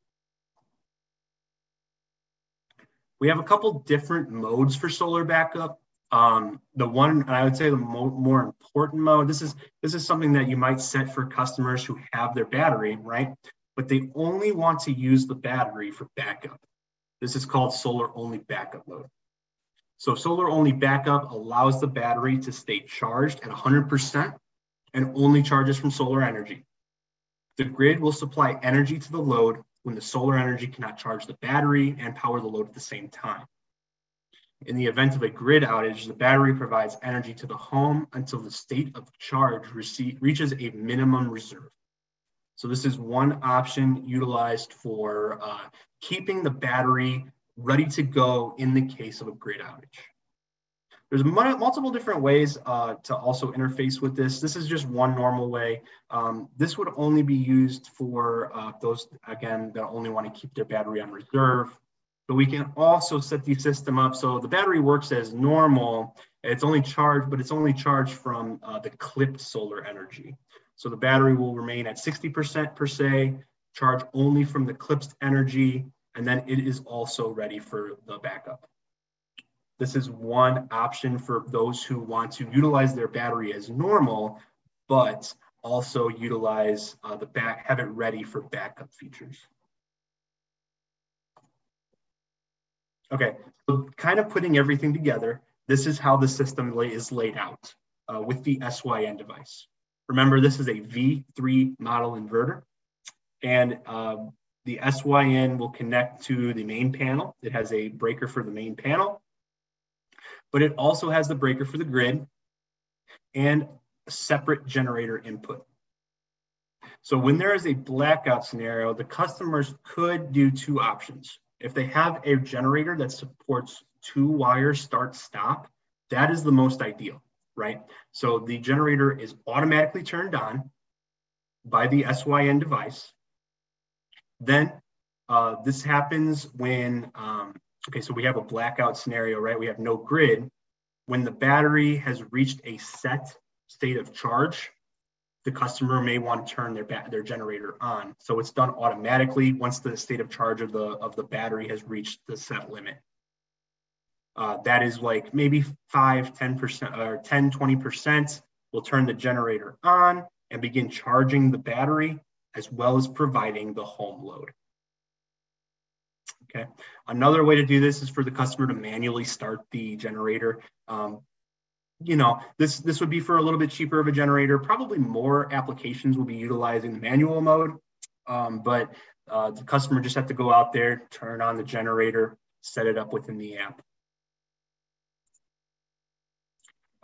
Speaker 2: We have a couple different modes for solar backup. Um, the one I would say the mo- more important mode. This is this is something that you might set for customers who have their battery right, but they only want to use the battery for backup. This is called solar only backup mode. So solar only backup allows the battery to stay charged at 100% and only charges from solar energy. The grid will supply energy to the load when the solar energy cannot charge the battery and power the load at the same time. In the event of a grid outage, the battery provides energy to the home until the state of charge reaches a minimum reserve. So this is one option utilized for uh, keeping the battery ready to go in the case of a grid outage. There's multiple different ways uh, to also interface with this. This is just one normal way. Um, this would only be used for uh, those, again, that only want to keep their battery on reserve. But we can also set the system up so the battery works as normal. It's only charged, but it's only charged from uh, the clipped solar energy. So the battery will remain at 60% per se, charge only from the clipped energy, and then it is also ready for the backup. This is one option for those who want to utilize their battery as normal, but also utilize uh, the back, have it ready for backup features. Okay, so kind of putting everything together, this is how the system is laid out uh, with the SYN device. Remember, this is a V3 model inverter, and uh, the SYN will connect to the main panel. It has a breaker for the main panel, but it also has the breaker for the grid and a separate generator input. So when there is a blackout scenario, the customers could do two options. If they have a generator that supports two wire start stop, that is the most ideal, right? So the generator is automatically turned on by the SYN device. Then uh, this happens when um, okay, so we have a blackout scenario, right? We have no grid. When the battery has reached a set state of charge, the customer may want to turn their ba- their generator on. So it's done automatically once the state of charge of the of the battery has reached the set limit. Uh, that is like maybe 5, 10% or 10, 20% will turn the generator on and begin charging the battery as well as providing the home load. Okay. Another way to do this is for the customer to manually start the generator. Um, you know, this this would be for a little bit cheaper of a generator. Probably more applications will be utilizing the manual mode, um, but uh, the customer just have to go out there, turn on the generator, set it up within the app.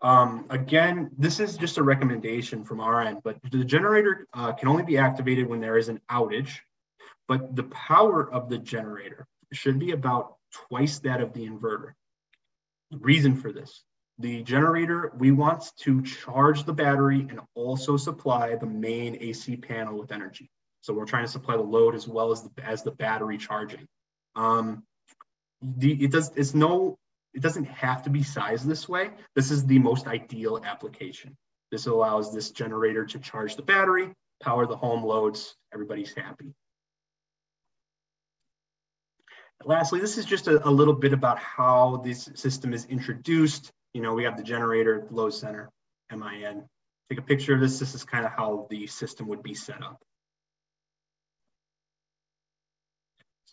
Speaker 2: Um, again, this is just a recommendation from our end, but the generator uh, can only be activated when there is an outage, but the power of the generator should be about twice that of the inverter. The reason for this, the generator, we want to charge the battery and also supply the main AC panel with energy. So we're trying to supply the load as well as the, as the battery charging. Um, the, it does, it's no it doesn't have to be sized this way. This is the most ideal application. This allows this generator to charge the battery, power the home loads, everybody's happy. Lastly, this is just a, a, little bit about how this system is introduced. You know, we have the generator, load center, MIN. Take a picture of this. This is kind of how the system would be set up.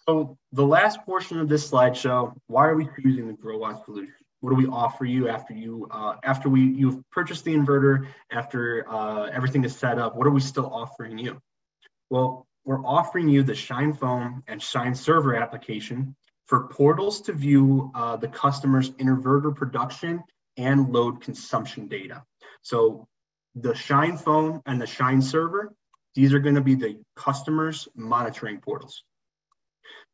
Speaker 2: So the last portion of this slideshow, why are we choosing the Growatt solution? What do we offer you after you uh, after we you've purchased the inverter, after uh, everything is set up? What are we still offering you? Well, we're offering you the Shine Phone and Shine Server application for portals to view uh, the customer's inverter production and load consumption data. So the Shine Phone and the Shine Server, these are going to be the customer's monitoring portals.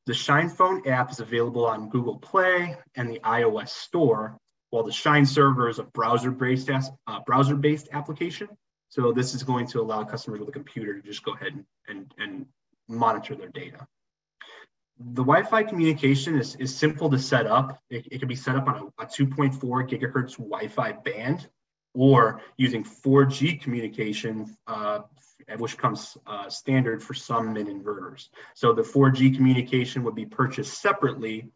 Speaker 2: The Shine Phone app is available on Google Play and the iOS Store, while the Shine Server is a browser-based uh, browser-based application. So this is going to allow customers with a computer to just go ahead and, and, and monitor their data. The Wi-Fi communication is, is simple to set up. It, it can be set up on a, a 2.4 gigahertz Wi-Fi band or using 4G communication uh, which comes uh, standard for some MIN inverters. So the 4G communication would be purchased separately,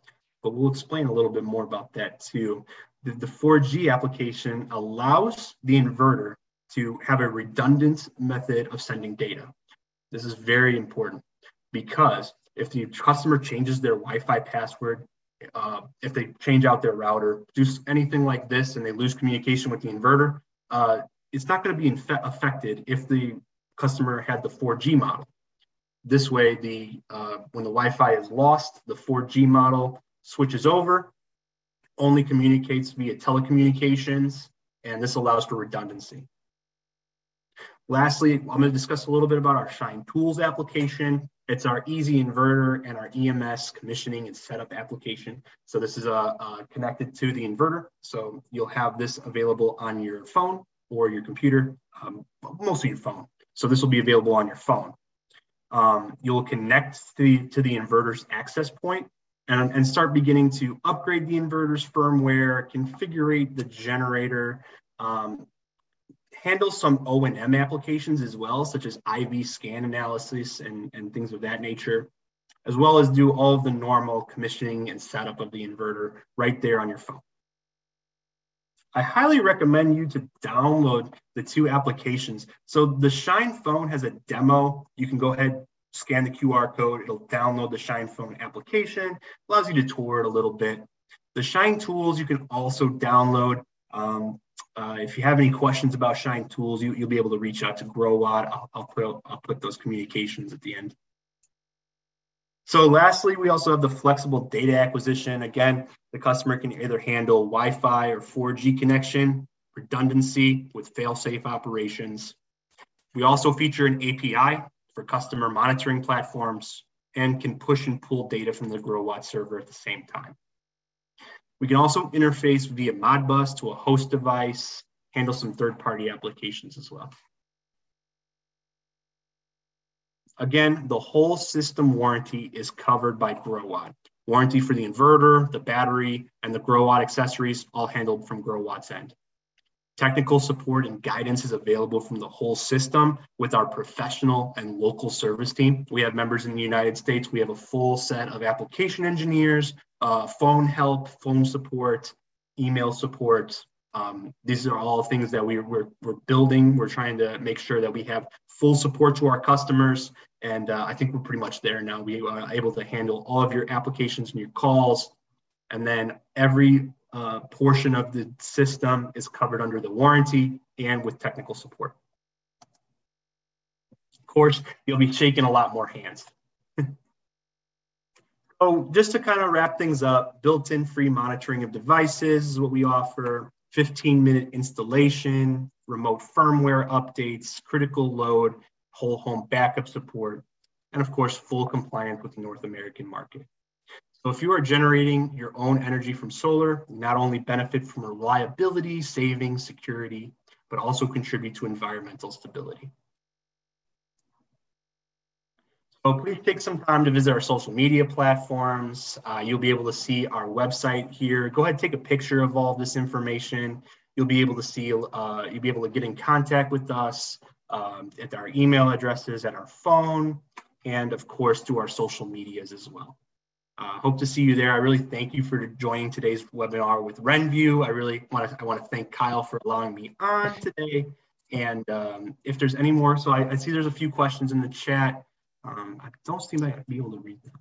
Speaker 2: but we'll explain a little bit more about that too. The, the 4G application allows the inverter to have a redundant method of sending data. This is very important because if the customer changes their Wi-Fi password, uh, if they change out their router, do anything like this, and they lose communication with the inverter, uh, it's not going to be affected if the customer had the 4G model. This way, the uh, when the Wi-Fi is lost, the 4G model switches over, only communicates via telecommunications, and this allows for redundancy. Lastly, I'm going to discuss a little bit about our Shine Tools application. It's our easy inverter and our EMS commissioning and setup application. So this is uh, uh, connected to the inverter. So you'll have this available on your phone or your computer, um, mostly your phone. So this will be available on your phone. Um, you'll connect to the, to the inverter's access point and, and start beginning to upgrade the inverter's firmware, configure the generator, um, handle some O&M applications as well, such as IV scan analysis and, and things of that nature, as well as do all of the normal commissioning and setup of the inverter right there on your phone. I highly recommend you to download the two applications. So the Shine phone has a demo. You can go ahead, scan the QR code. It'll download the Shine phone application, allows you to tour it a little bit. The Shine tools you can also download. Um, uh, if you have any questions about Shine tools, you, will be able to reach out to Growatt. I'll, I'll, put, I'll put those communications at the end. So lastly, we also have the flexible data acquisition. Again, the customer can either handle Wi-Fi or 4G connection, redundancy with fail-safe operations. We also feature an API for customer monitoring platforms and can push and pull data from the Growatt server at the same time. We can also interface via Modbus to a host device, handle some third-party applications as well. Again, the whole system warranty is covered by Growatt. Warranty for the inverter, the battery, and the Growatt accessories, all handled from Growatt's end. Technical support and guidance is available from the whole system with our professional and local service team. We have members in the United States. We have a full set of application engineers, uh, phone help, phone support, email support, Um, these are all things that we, we're, we're building. We're trying to make sure that we have full support to our customers. And uh, I think we're pretty much there now. We are able to handle all of your applications and your calls. And then every uh, portion of the system is covered under the warranty and with technical support. Of course, you'll be shaking a lot more hands. So just to kind of wrap things up, built-in free monitoring of devices is what we offer. 15 minute installation, remote firmware updates, critical load, whole home backup support, and of course, full compliance with the North American market. So if you are generating your own energy from solar, you not only benefit from reliability, savings, security, but also contribute to environmental stability. Please take some time to visit our social media platforms. Uh, you'll be able to see our website here. Go ahead, take a picture of all this information. You'll be able to see, uh, you'll be able to get in contact with us um, at our email addresses, at our phone, and of course through our social medias as well. Uh, hope to see you there. I really thank you for joining today's webinar with RENVU. I really want to I want to thank Kyle for allowing me on today. And um, if there's any more, so I, I see there's a few questions in the chat. Um, I don't seem to be able to read them.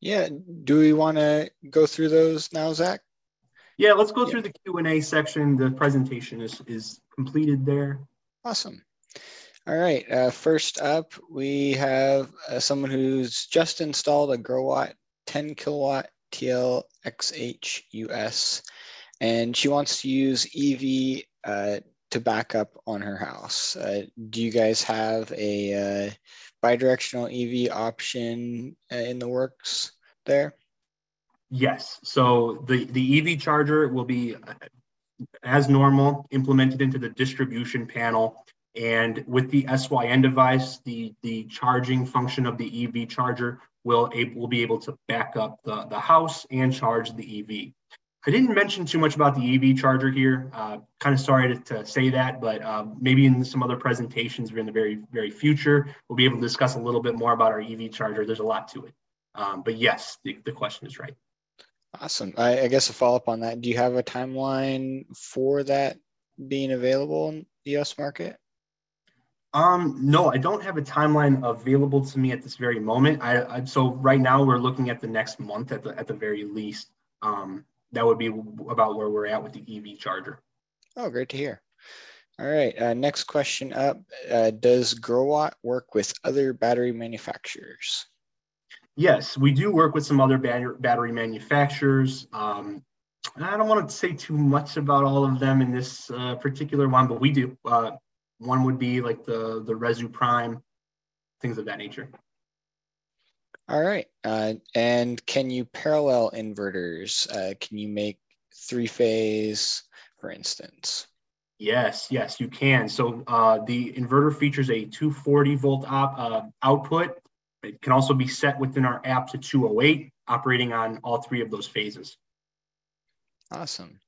Speaker 1: Yeah, do we want to go through those now, Zach?
Speaker 2: Yeah, let's go yeah. through the Q&A section. The presentation is, is completed there.
Speaker 1: Awesome. All right, uh, first up, we have uh, someone who's just installed a Growatt 10 kilowatt TLXH US, and she wants to use EV uh, to back up on her house. Uh, do you guys have a uh, bidirectional EV option uh, in the works there?
Speaker 2: Yes. So the, the EV charger will be, uh, as normal, implemented into the distribution panel. And with the SYN device, the, the charging function of the EV charger will, will be able to back up the, the house and charge the EV. I didn't mention too much about the EV charger here. Uh, kind of sorry to, to, say that, but uh, maybe in some other presentations or in the very, very future, we'll be able to discuss a little bit more about our EV charger. There's a lot to it. Um, but yes, the, the question is right.
Speaker 1: Awesome. I, I guess a follow up on that. Do you have a timeline for that being available in the US market?
Speaker 2: Um, no, I don't have a timeline available to me at this very moment. I, I so right now we're looking at the next month at the at the very least. Um, that would be about where we're at with the EV charger.
Speaker 1: Oh, great to hear. All right, uh, next question up. Uh, does Growatt work with other battery manufacturers?
Speaker 2: Yes, we do work with some other battery manufacturers. Um, I don't want to say too much about all of them in this uh, particular one, but we do. Uh, one would be like the the Resu Prime, things of that nature.
Speaker 1: All right. Uh, and can you parallel inverters? Uh, can you make three phase, for instance?
Speaker 2: Yes, yes, you can. So uh, the inverter features a 240 volt op, uh, output. It can also be set within our app to 208, operating on all three of those phases.
Speaker 1: Awesome.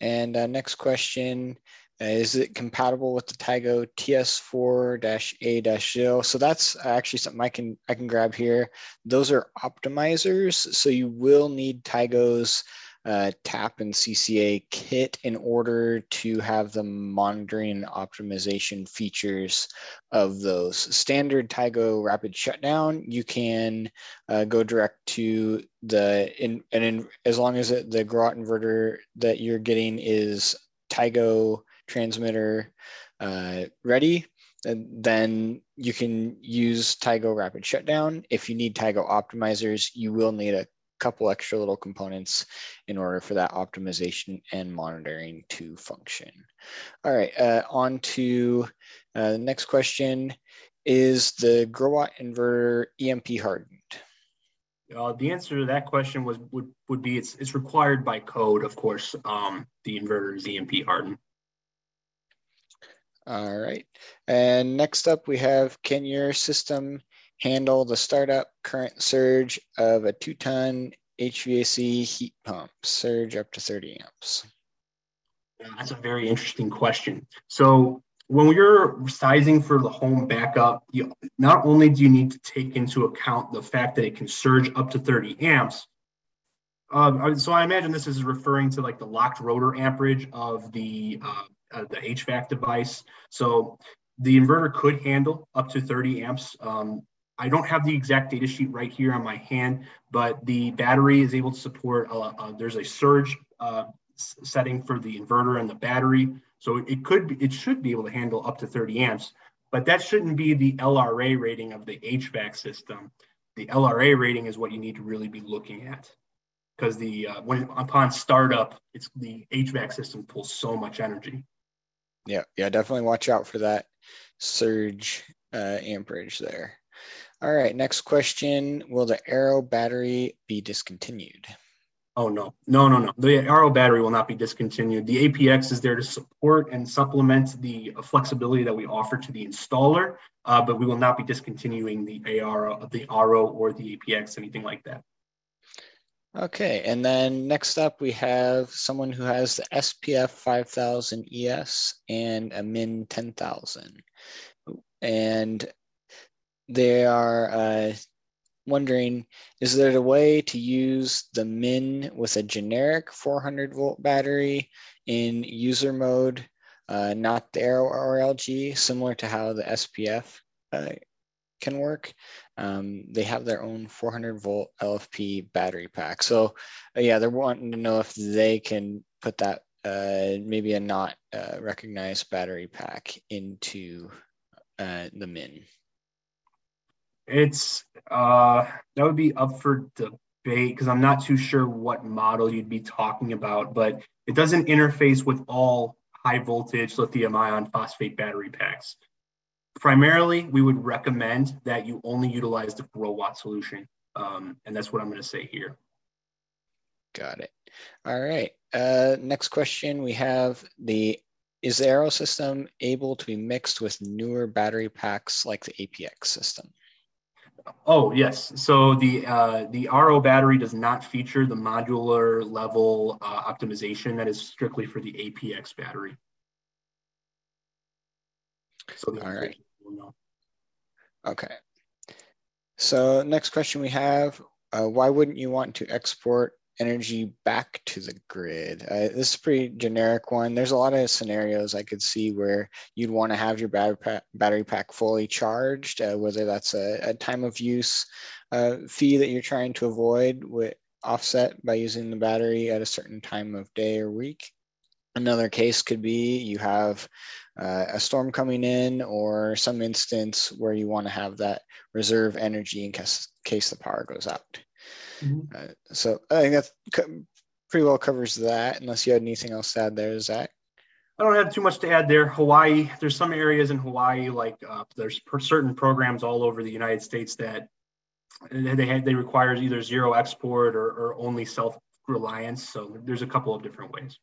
Speaker 1: And uh, next question is it compatible with the Tigo TS4-A-0? So that's actually something I can I can grab here. Those are optimizers, so you will need Tigo's uh, TAP and CCA kit in order to have the monitoring and optimization features of those. Standard Tigo rapid shutdown, you can uh, go direct to the in and in, as long as it, the Growatt inverter that you're getting is Tigo transmitter uh, ready, and then you can use Tigo Rapid Shutdown. If you need Tigo optimizers, you will need a couple extra little components in order for that optimization and monitoring to function. All right, uh, on to uh, the next question. Is the Growatt inverter EMP hardened?
Speaker 2: Uh, the answer to that question was would, would be it's, it's required by code, of course. Um, the inverter is EMP hardened.
Speaker 1: All right. And next up we have, can your system handle the startup current surge of a two ton HVAC heat pump, surge up to 30 amps?
Speaker 2: That's a very interesting question. So when you're sizing for the home backup, you, not only do you need to take into account the fact that it can surge up to 30 amps, Um, so I imagine this is referring to like the locked rotor amperage of the uh, uh, the HVAC device. So the inverter could handle up to 30 amps. Um, I don't have the exact data sheet right here on my hand, but the battery is able to support, uh, uh, there's a surge uh, setting for the inverter and the battery. So it could be, it should be able to handle up to 30 amps, but that shouldn't be the LRA rating of the HVAC system. The LRA rating is what you need to really be looking at because the uh, when upon startup, it's the HVAC system pulls so much energy.
Speaker 1: Yeah, yeah, definitely watch out for that surge uh, amperage there. All right, next question. Will the ARO battery be discontinued?
Speaker 2: Oh, no, no, no, no. The ARO battery will not be discontinued. The APX is there to support and supplement the flexibility that we offer to the installer, uh, but we will not be discontinuing the AR, the RO or the APX, anything like that.
Speaker 1: Okay, and then next up we have someone who has the SPF 5000 ES and a MIN 10000. And they are uh, wondering, is there a way to use the MIN with a generic 400 volt battery in user mode, uh, not the RLG, similar to how the SPF uh, can work. Um, they have their own 400 volt LFP battery pack. So uh, yeah, they're wanting to know if they can put that uh, maybe a not uh, recognized battery pack into uh, the min.
Speaker 2: It's uh, that would be up for debate because I'm not too sure what model you'd be talking about, but it doesn't interface with all high voltage lithium ion phosphate battery packs primarily, we would recommend that you only utilize the Growatt solution. Um, and that's what I'm going to say here.
Speaker 1: Got it. All right. Uh, next question we have the is the ARO system able to be mixed with newer battery packs like the APX system?
Speaker 2: Oh yes. So the uh, the RO battery does not feature the modular level uh, optimization that is strictly for the APX battery.
Speaker 1: So All right. Okay. So next question we have, uh, why wouldn't you want to export energy back to the grid? Uh, this is a pretty generic one. There's a lot of scenarios I could see where you'd want to have your battery pack, battery pack fully charged, uh, whether that's a, a, time of use uh, fee that you're trying to avoid with offset by using the battery at a certain time of day or week. Another case could be you have uh, a storm coming in or some instance where you want to have that reserve energy in case, case the power goes out. Mm-hmm. Uh, so I think that pretty well covers that, unless you had anything else to add there, Zach.
Speaker 2: I don't have too much to add there. Hawaii, there's some areas in Hawaii, like uh, there's certain programs all over the United States that they had, they require either zero export or, or only self reliance. So there's a couple of different ways.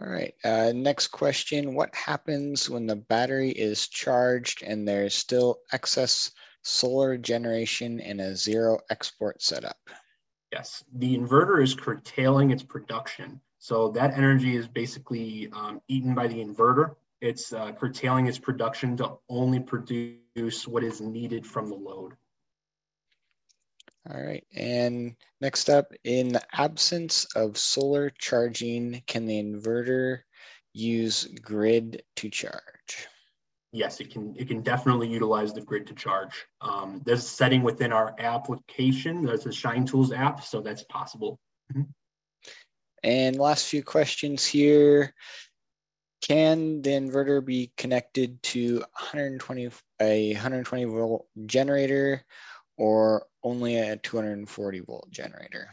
Speaker 1: All right, uh, next question. What happens when the battery is charged and there's still excess solar generation in a zero export setup?
Speaker 2: Yes, the inverter is curtailing its production. So that energy is basically um, eaten by the inverter. It's uh, curtailing its production to only produce what is needed from the load.
Speaker 1: All right, and next up, in the absence of solar charging, can the inverter use grid to charge?
Speaker 2: Yes, it can. It can definitely utilize the grid to charge. Um, there's a setting within our application. There's a Shine Tools app, so that's possible. Mm-hmm.
Speaker 1: And last few questions here. Can the inverter be connected to 120 a 120 volt generator or only a 240 volt generator?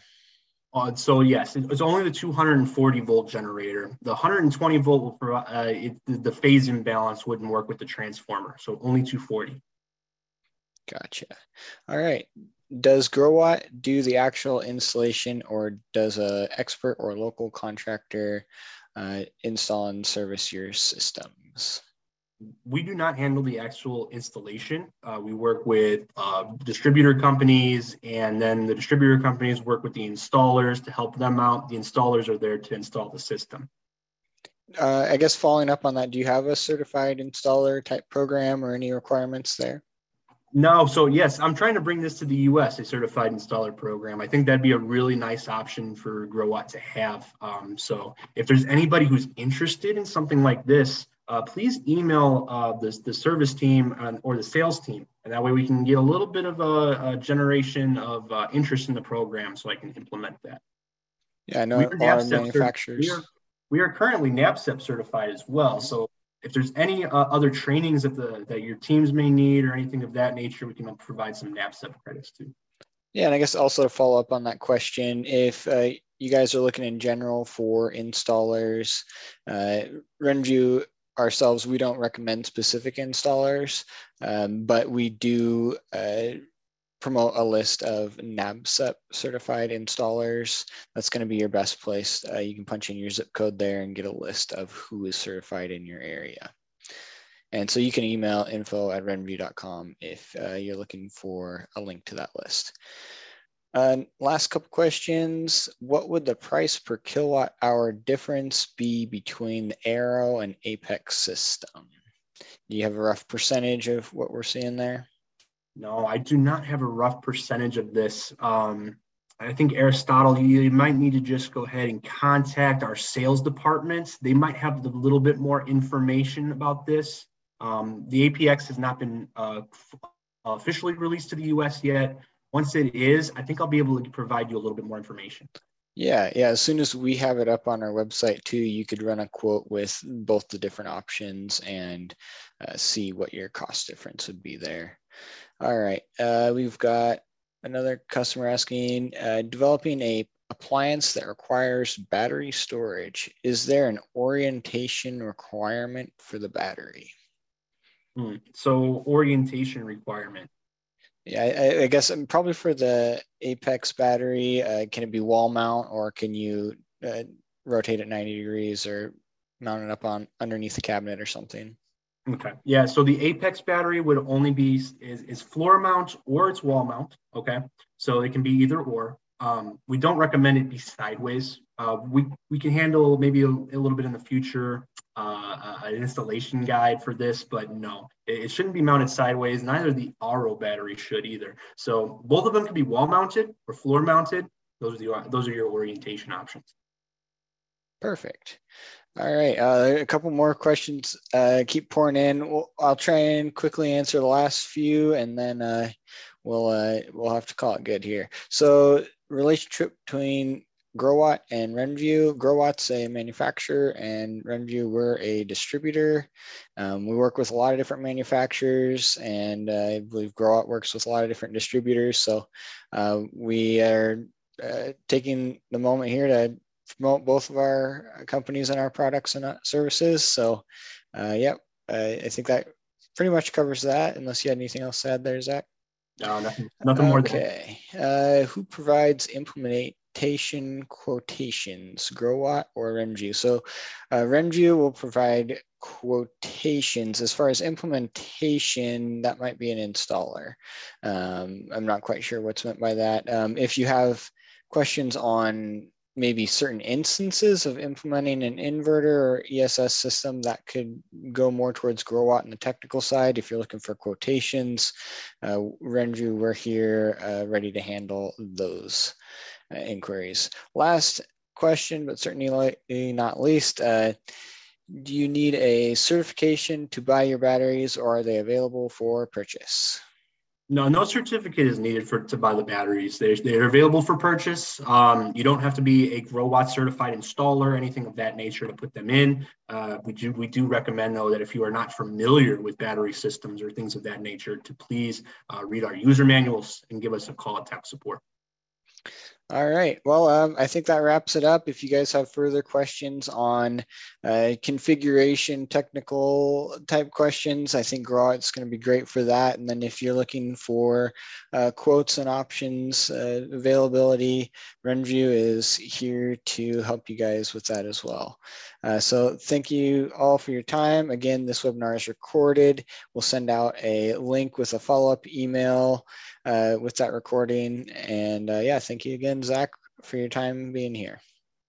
Speaker 2: Uh, so yes, it's only the 240 volt generator. The 120 volt will provide uh, it, the phase imbalance wouldn't work with the transformer, so only 240.
Speaker 1: Gotcha. All right. Does Growatt do the actual installation, or does a expert or local contractor uh, install and service your systems?
Speaker 2: We do not handle the actual installation. Uh, we work with uh, distributor companies, and then the distributor companies work with the installers to help them out. The installers are there to install the system.
Speaker 1: Uh, I guess following up on that, do you have a certified installer type program or any requirements there?
Speaker 2: No, so yes, I'm trying to bring this to the U.S. a certified installer program. I think that'd be a really nice option for Growatt to have. Um, so if there's anybody who's interested in something like this, uh, please email uh, the, the service team and, or the sales team, and that way we can get a little bit of a, a generation of uh, interest in the program, so I can implement that.
Speaker 1: Yeah, I know a lot of manufacturers.
Speaker 2: We are, we are currently NABCEP certified as well, so if there's any uh, other trainings that the that your teams may need or anything of that nature, we can provide some NABCEP credits too.
Speaker 1: Yeah, and I guess also to follow up on that question, if uh, you guys are looking in general for installers, uh, RENVU ourselves, we don't recommend specific installers, um, but we do uh, promote a list of NABCEP certified installers. That's going to be your best place. Uh, you can punch in your zip code there and get a list of who is certified in your area. And so you can email info at renvu.com if uh, you're looking for a link to that list. Uh, last couple questions. What would the price per kilowatt hour difference be between the ARO and Apex system? Do you have a rough percentage of what we're seeing there?
Speaker 2: No, I do not have a rough percentage of this. Um, I think Aristotle, you might need to just go ahead and contact our sales departments. They might have a little bit more information about this. Um, the APX has not been uh, officially released to the US yet. Once it is, I think I'll be able to provide you a little bit more information.
Speaker 1: Yeah, yeah. As soon as we have it up on our website too, you could run a quote with both the different options and uh, see what your cost difference would be there. All right, uh, we've got another customer asking, uh, developing a appliance that requires battery storage. Is there an orientation requirement for the battery?
Speaker 2: Hmm. So orientation requirement.
Speaker 1: Yeah, I, I, guess um, probably for the Apex battery, uh, can it be wall mount or can you uh, rotate it 90 degrees or mount it up on underneath the cabinet or something?
Speaker 2: Okay. Yeah. So the Apex battery would only be is, is floor mount or it's wall mount. Okay. So it can be either or. Um, we don't recommend it be sideways. Uh, we we can handle maybe a, a little bit in the future uh, an installation guide for this, but no, it, it, shouldn't be mounted sideways. Neither the RO battery should either. So both of them can be wall mounted or floor mounted. Those are the those are your orientation options.
Speaker 1: Perfect. All right, uh, a couple more questions. Uh, keep pouring in. We'll, I'll try and quickly answer the last few, and then uh, we'll uh, we'll have to call it good here. So, relationship between Growatt and RENVU. Growatt's a manufacturer, and RENVU we're a distributor. Um, we work with a lot of different manufacturers, and uh, I believe Growatt works with a lot of different distributors. So, uh, we are taking the moment here to promote both of our companies and our products and uh, services. So, uh, yep, I, I think that pretty much covers that. Unless you had anything else to add there, Zach.
Speaker 2: No, nothing, nothing more.
Speaker 1: Okay. Uh, who provides implementation quotations, Growatt or RENVU? So, uh, RENVU will provide quotations. As far as implementation, that might be an installer. Um, I'm not quite sure what's meant by that. Um, if you have questions on maybe certain instances of implementing an inverter or ESS system that could go more towards Growatt on the technical side. If you're looking for quotations, uh, RENVU, we're here uh, ready to handle those inquiries. Last question, but certainly not least, uh, do you need a certification to buy your batteries or are they available for purchase?
Speaker 2: No, no certificate is needed for to buy the batteries. They're, they're available for purchase. Um, you don't have to be a Growatt certified installer, anything of that nature to put them in. Uh, we do we do recommend though that if you are not familiar with battery systems or things of that nature, to please uh, read our user manuals and give us a call at tech support.
Speaker 1: All right. Well, um, I think that wraps it up. If you guys have further questions on uh, configuration, technical type questions, I think Growatt's going to be great for that. And then if you're looking for uh, quotes and options uh, availability, RENVU is here to help you guys with that as well. Uh, so thank you all for your time. Again, this webinar is recorded. We'll send out a link with a follow-up email uh, with that recording. And uh, yeah, thank you again, Zach, for your time being here.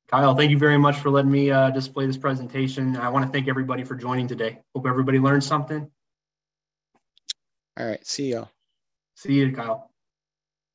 Speaker 2: Kyle, thank you very much for letting me uh, display this presentation. I want to thank everybody for joining today. Hope everybody learned something.
Speaker 1: All right, see y'all.
Speaker 2: See you, Kyle.